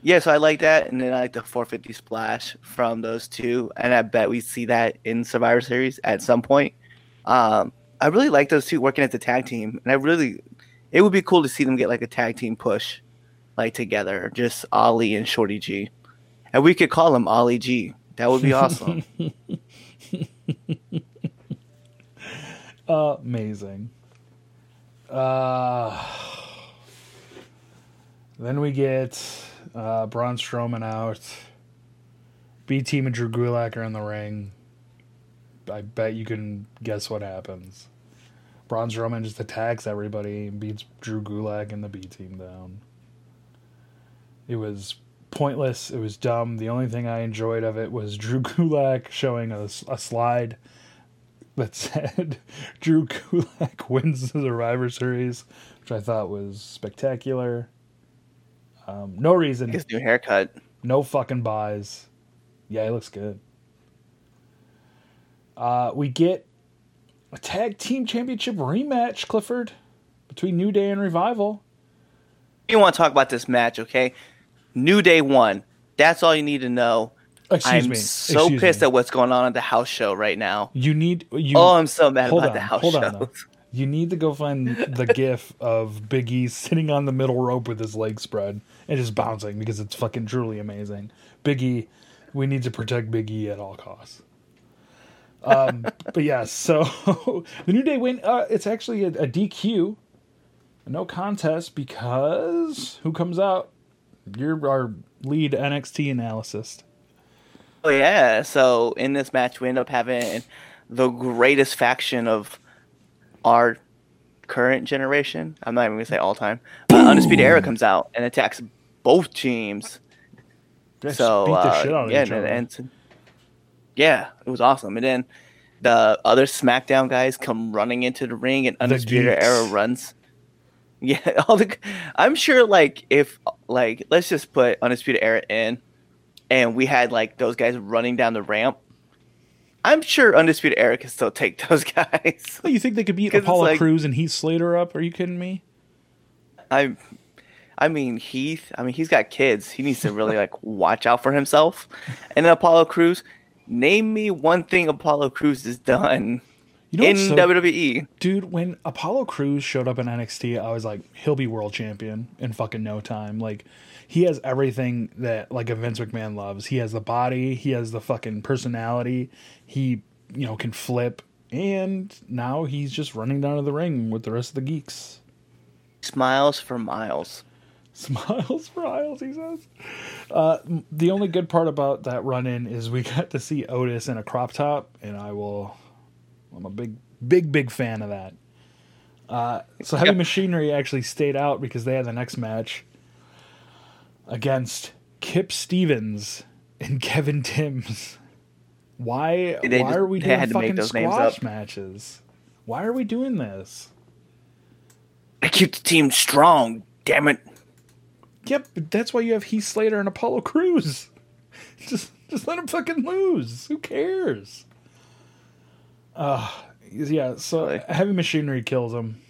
yeah, so I like that, and then I like the 450 splash from those two, and I bet we see that in Survivor Series at some point. Um, I really like those two working as a tag team, and I really, it would be cool to see them get like a tag team push, like together, just Ali and Shorty G, and we could call them Ali G. That would be awesome. Amazing. Uh, then we get uh, Braun Strowman out. B Team and Drew Gulak are in the ring. I bet you can guess what happens. Braun Strowman just attacks everybody and beats Drew Gulak and the B Team down. It was pointless. It was dumb. The only thing I enjoyed of it was Drew Gulak showing a, a slide that said Drew Gulak wins the Survivor Series, which I thought was spectacular. Um, no reason, His new haircut. no fucking buys. Yeah, he looks good. Uh, we get a tag team championship rematch, Clifford, between New Day and Revival. You want to talk about this match, okay? New Day won. That's all you need to know. Excuse I'm me. so excuse pissed me. at what's going on at the house show right now. You need you. oh, I'm so mad about on, the house hold shows. on. though. You need to go find the gif of Big E sitting on the middle rope with his legs spread and just bouncing because it's fucking truly amazing. Big E, we need to protect Big E at all costs. Um, but yeah, so the New Day win. Uh, it's actually a, a DQ, no contest because who comes out? You're our lead NXT analyst. Oh yeah. So in this match, we end up having the greatest faction of our current generation. I'm not even gonna say all time. Uh, Undisputed Era comes out and attacks both teams. They so uh, shit out of yeah, and, and- yeah, it was awesome. And then the other SmackDown guys come running into the ring, and Undisputed. Era runs. Yeah, all the. I'm sure, like, if like, let's just put Undisputed Era in, and we had like those guys running down the ramp. I'm sure Undisputed Era can still take those guys. You think they could beat Apollo like- Cruz and Heath Slater up? Are you kidding me? I, I mean Heath. I mean he's got kids. He needs to really like watch out for himself. And then Apollo Cruz. Name me one thing Apollo Cruz has done You know in so- WWE. Dude, when Apollo Cruz showed up in NXT, I was like, he'll be world champion in fucking no time. Like, he has everything that like a Vince McMahon loves. He has the body, he has the fucking personality. He, you know, can flip, and now he's just running down to the ring with the rest of the geeks. Smiles for miles. Smiles for miles, he says. Uh, the only good part about that run in is we got to see Otis in a crop top, and I will. I'm a big, big, big fan of that. Uh, so Heavy Yep. Machinery actually stayed out because they had the next match against Kip Stevens and Kevin Timms. Why? They why just- are we doing had to make fucking squash matches? Why are we doing this? I keep the team strong. Damn it. Yep, but that's why you have Heath Slater and Apollo Cruz. Just just let him fucking lose. Who cares? Uh yeah, so Really? heavy machinery kills him.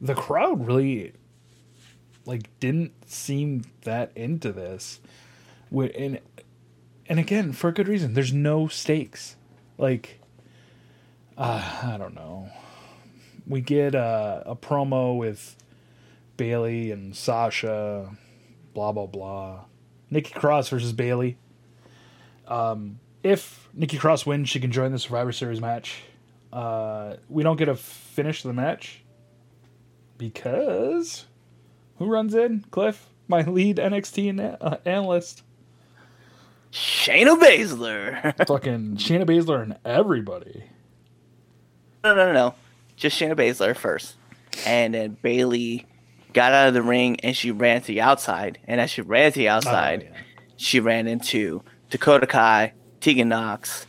The crowd really like didn't seem that into this. And and again, for a good reason. There's no stakes. Like uh, I don't know. We get uh, a promo with Bayley and Sasha, blah blah blah. Nikki Cross versus Bayley. Um, if Nikki Cross wins, she can join the Survivor Series match. Uh, we don't get to finish the match because who runs in? Cliff, my lead NXT uh, analyst, Shayna Baszler. fucking Shayna Baszler, and everybody. no, no, no, no. Just Shayna Baszler first. And then Bayley got out of the ring and she ran to the outside. And as she ran to the outside, Oh, yeah. she ran into Dakota Kai, Tegan Nox,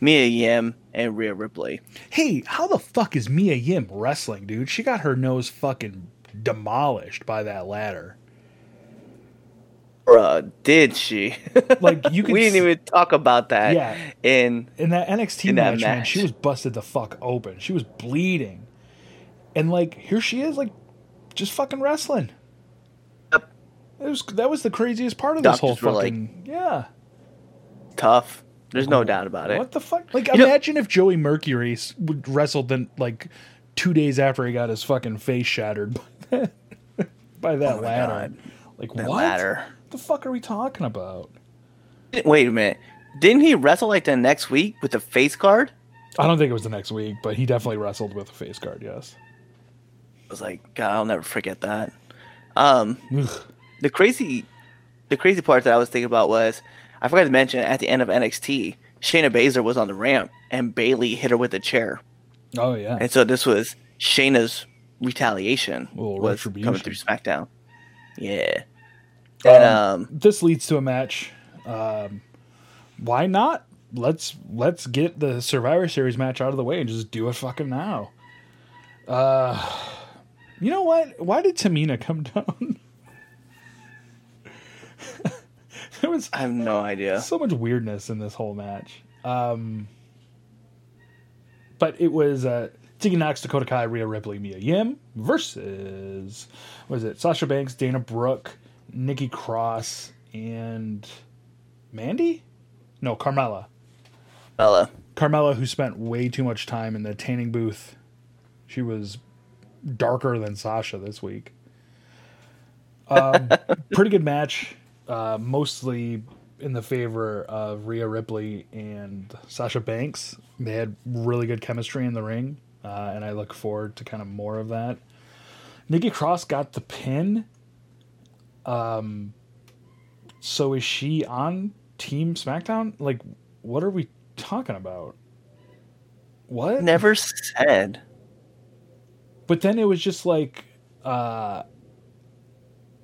Mia Yim, and Rhea Ripley. Hey, how the fuck is Mia Yim wrestling, dude? She got her nose fucking demolished by that ladder. Bruh, did she? Like you we didn't s- even talk about that Yeah. in in that NXT in that match, man, she was busted the fuck open. She was bleeding, and like here she is, like just fucking wrestling. Yep. It was that was the craziest part of this whole Doctors were like, fucking yeah. tough. There's no doubt about it. What the fuck? Like You know- imagine if Joey Mercury would wrestled then like two days after he got his fucking face shattered by that, by that Oh ladder. God. Like That what? ladder. What the fuck are we talking about? Wait a minute. Didn't he wrestle like the next week with the face guard? I don't think it was the next week, but he definitely wrestled with a face guard. Yes. I was like, God, I'll never forget that. Um, the crazy, the crazy part that I was thinking about was I forgot to mention at the end of NXT, Shayna Baszler was on the ramp and Bayley hit her with a chair, Oh yeah. and so this was Shayna's retaliation Little was coming through SmackDown. Yeah, and um, this leads to a match. Um, why not? Let's let's get the Survivor Series match out of the way and just do it fucking now. Uh, you know what? Why did Tamina come down? there was I have no idea. so much weirdness in this whole match. Um, but it was uh, Tegan Nox, Dakota Kai, Rhea Ripley, Mia Yim versus was it? Sasha Banks, Dana Brooke, Nikki Cross, and Mandy? No, Carmella. Bella. Carmella, who spent way too much time in the tanning booth. She was darker than Sasha this week. Um, pretty good match, uh, mostly in the favor of Rhea Ripley and Sasha Banks. They had really good chemistry in the ring, uh, and I look forward to kind of more of that. Nikki Cross got the pin. Um, so is she on Team SmackDown? Like, what are we talking about? What? Never said. But then it was just like, uh,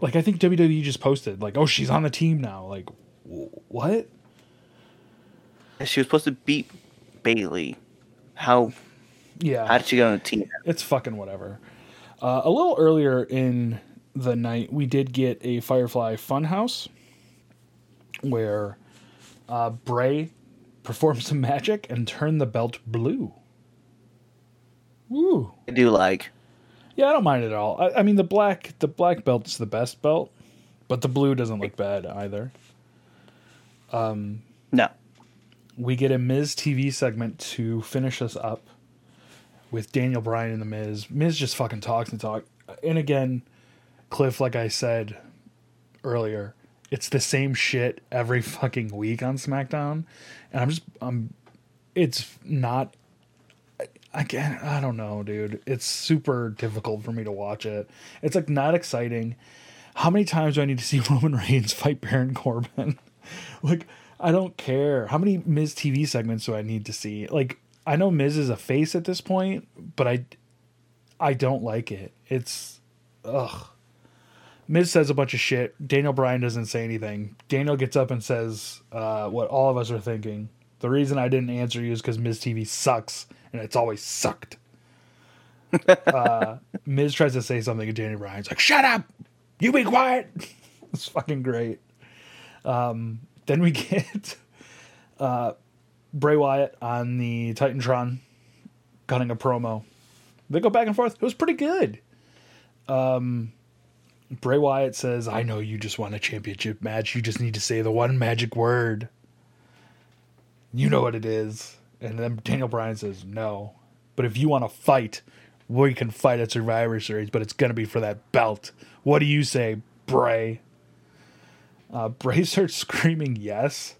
like I think WWE just posted like, oh, she's on the team now. Like, wh- what? She was supposed to beat Bayley. How Yeah, how did she get on the team? it's fucking whatever. Uh, a little earlier in the night, we did get a Firefly Funhouse where uh, Bray performed some magic and turned the belt blue. Woo! I do like. Yeah, I don't mind it at all. I, I mean, the black the black belt's the best belt, but the blue doesn't look bad either. Um, No. we get a Miz TV segment to finish us up with Daniel Bryan and the Miz. Miz just fucking talks and talk. And again, Cliff, like I said earlier, it's the same shit every fucking week on SmackDown, and I'm just I'm. It's not. Again, I don't know, dude. It's super difficult for me to watch it. It's like not exciting. How many times do I need to see Roman Reigns fight Baron Corbin? like, I don't care. How many Miz TV segments do I need to see? Like, I know Miz is a face at this point, but I, I don't like it. It's, ugh. Miz says a bunch of shit. Daniel Bryan doesn't say anything. Daniel gets up and says uh, what all of us are thinking. The reason I didn't answer you is because Miz TV sucks, and it's always sucked. uh, Miz tries to say something, and Daniel Bryan's like, "Shut up! You be quiet." it's fucking great. Um, then we get uh, Bray Wyatt on the Titantron cutting a promo. They go back and forth. It was pretty good. Um, Bray Wyatt says, I know you just want a championship match. You just need to say the one magic word. You know what it is. And then Daniel Bryan says, No. But if you want to fight, we can fight at Survivor Series, but it's going to be for that belt. What do you say, Bray? Uh, Bray starts screaming yes.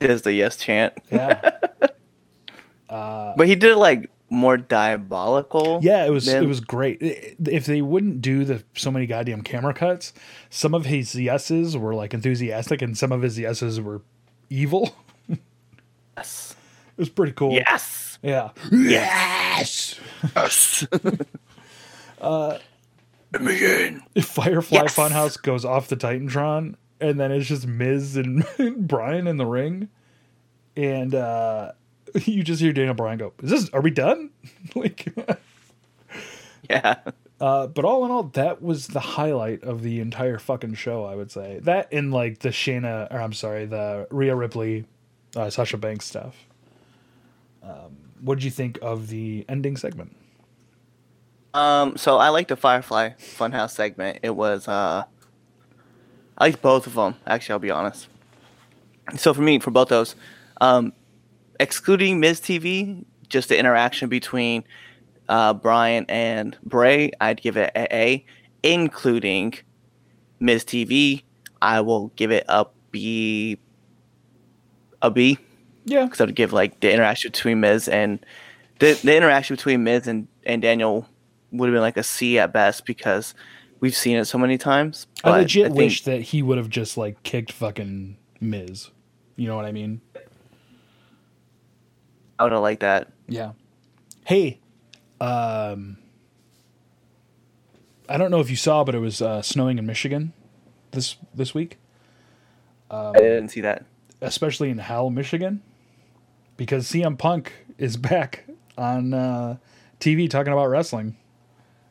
Is the yes chant. Yeah. But he did it like more diabolical. Yeah, it was than- it was great. If they wouldn't do the so many goddamn camera cuts, some of his yeses were like enthusiastic, and some of his yeses were evil. it was pretty cool. Yes. Yeah. Yes! Yes! uh, Let me in. Firefly Yes. Funhouse goes off the Titantron, and then it's just Miz and Bryan in the ring, and uh, you just hear Daniel Bryan go, "Is this? Are we done?" like. Yeah. Uh, but all in all, that was the highlight of the entire fucking show. I would say that in like the Shayna, or I'm sorry, the Rhea Ripley, uh, Sasha Banks stuff. Um, what did you think of the ending segment? Um, so I liked the Firefly Funhouse segment. It was uh, I liked both of them. Actually, I'll be honest. So for me, for both those, um, excluding Miz TV, just the interaction between uh, Bryan and Bray, I'd give it a A. Including Miz TV, I will give it a B. A B Yeah, because I'd give like the interaction between Miz and the the interaction between Miz and, and Daniel would have been like a C at best because we've seen it so many times. I legit think- wish that he would have just like kicked fucking Miz. You know what I mean? I would have liked that. Yeah. Hey, um, I don't know if you saw, but it was uh, snowing in Michigan this this week. I didn't see that. Especially in Hell, Michigan, because CM Punk is back on uh, TV talking about wrestling.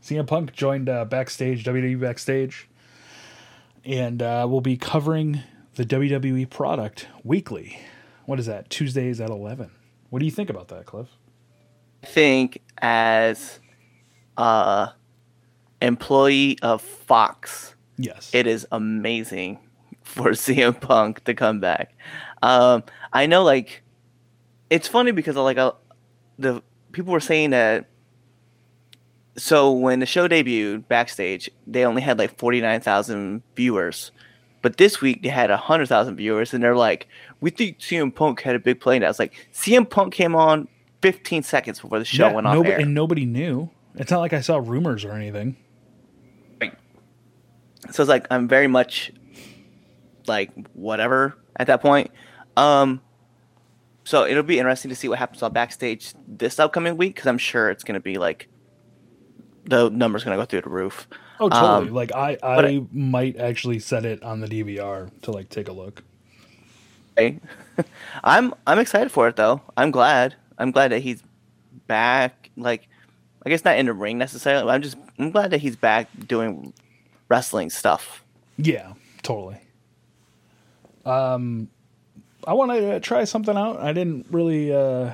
CM Punk joined uh, backstage, WWE backstage, and uh, will be covering the WWE product weekly. What is that? Tuesdays at 11. What do you think about that, Cliff? I think as uh employee of Fox, Yes. it is amazing for CM Punk to come back. Um, I know, like, it's funny because like uh, the people were saying that. So when the show debuted backstage, they only had like forty nine thousand viewers, but this week they had hundred thousand viewers, and they're like, "We think CM Punk had a big play." And I was like, "CM Punk came on fifteen seconds before the show Yeah, went on nobo- air." And nobody knew. It's not like I saw rumors or anything. so it's like I'm very much like whatever at that point. Um, so it'll be interesting to see what happens on backstage this upcoming week because I'm sure it's going to be like the numbers going to go through the roof. Oh, totally. Um, like I, I might actually set it on the DVR to like take a look. Okay. I'm I'm excited for it though. I'm glad. I'm glad that he's back. Like, I guess not in the ring necessarily. But I'm just I'm glad that he's back doing wrestling stuff. Yeah, totally. Um, I want to try something out. I didn't really uh,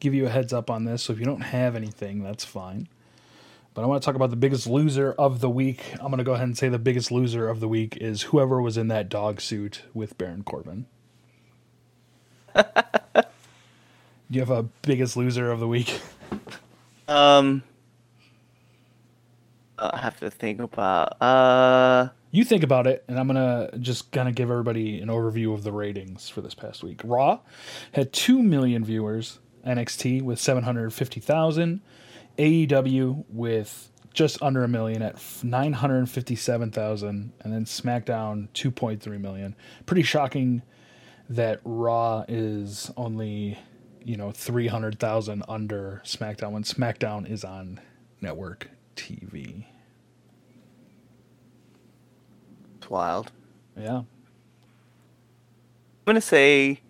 give you a heads up on this, so if you don't have anything, that's fine. But I want to talk about the biggest loser of the week. I'm going to go ahead and say the biggest loser of the week is whoever was in that dog suit with Baron Corbin. Do you have a biggest loser of the week? Um, I have to think about. Uh, You think about it, and I'm gonna just kind of give everybody an overview of the ratings for this past week. Raw had two million viewers, NXT with seven hundred fifty thousand, AEW with just under a million at nine hundred fifty-seven thousand, and then SmackDown two point three million. Pretty shocking that Raw is only you know three hundred thousand under SmackDown when SmackDown is on network TV. It's wild. Yeah. I'm gonna say,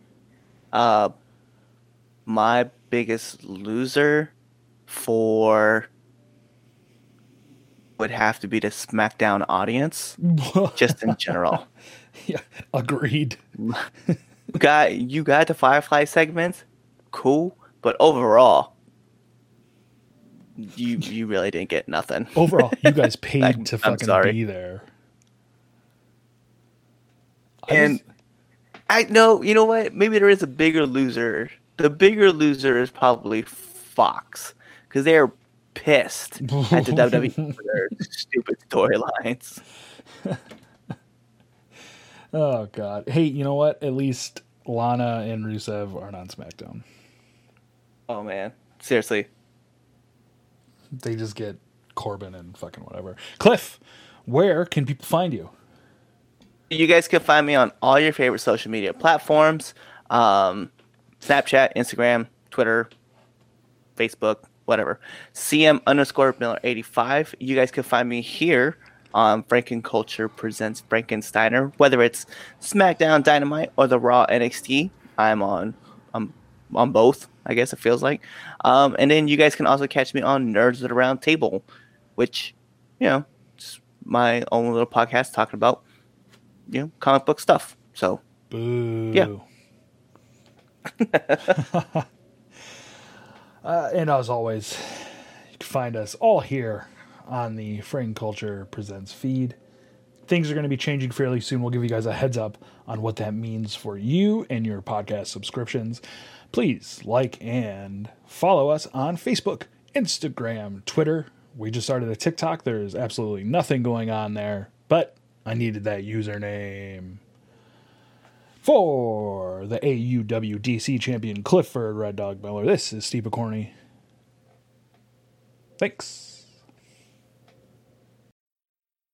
uh, my biggest loser for would have to be the SmackDown audience, just in general. Yeah, agreed. You got you got the Firefly segments, cool, but overall, you you really didn't get nothing. Overall, you guys paid I'm- to fucking be there. And just- I know, you know what? Maybe there is a bigger loser. The bigger loser is probably Fox because they're pissed at the WWE for their stupid storylines. oh god. Hey, you know what? At least Lana and Rusev aren't on SmackDown. Oh man, seriously. They just get Corbin and fucking whatever. Cliff, where can people find you? You guys can find me on all your favorite social media platforms um, Snapchat, Instagram, Twitter, Facebook, whatever. CM underscore Miller 85. You guys can find me here on Franken Culture Presents Frankensteiner, whether it's SmackDown Dynamite or the Raw NXT. I'm on I'm on both, I guess it feels like. Um, and then you guys can also catch me on Nerds at the Round Table, which, you know, it's my own little podcast talking about you know comic book stuff. So Boo. Yeah. uh, and as always, you can find us all here on the Frame Culture Presents feed. Things are going to be changing fairly soon. We'll give you guys a heads up on what that means for you and your podcast subscriptions. Please like and follow us on Facebook, Instagram, Twitter. We just started a TikTok. There's absolutely nothing going on there, but I needed that username. For the AUWDC champion Clifford Red Dog Miller, this is Steve McCorney. Thanks.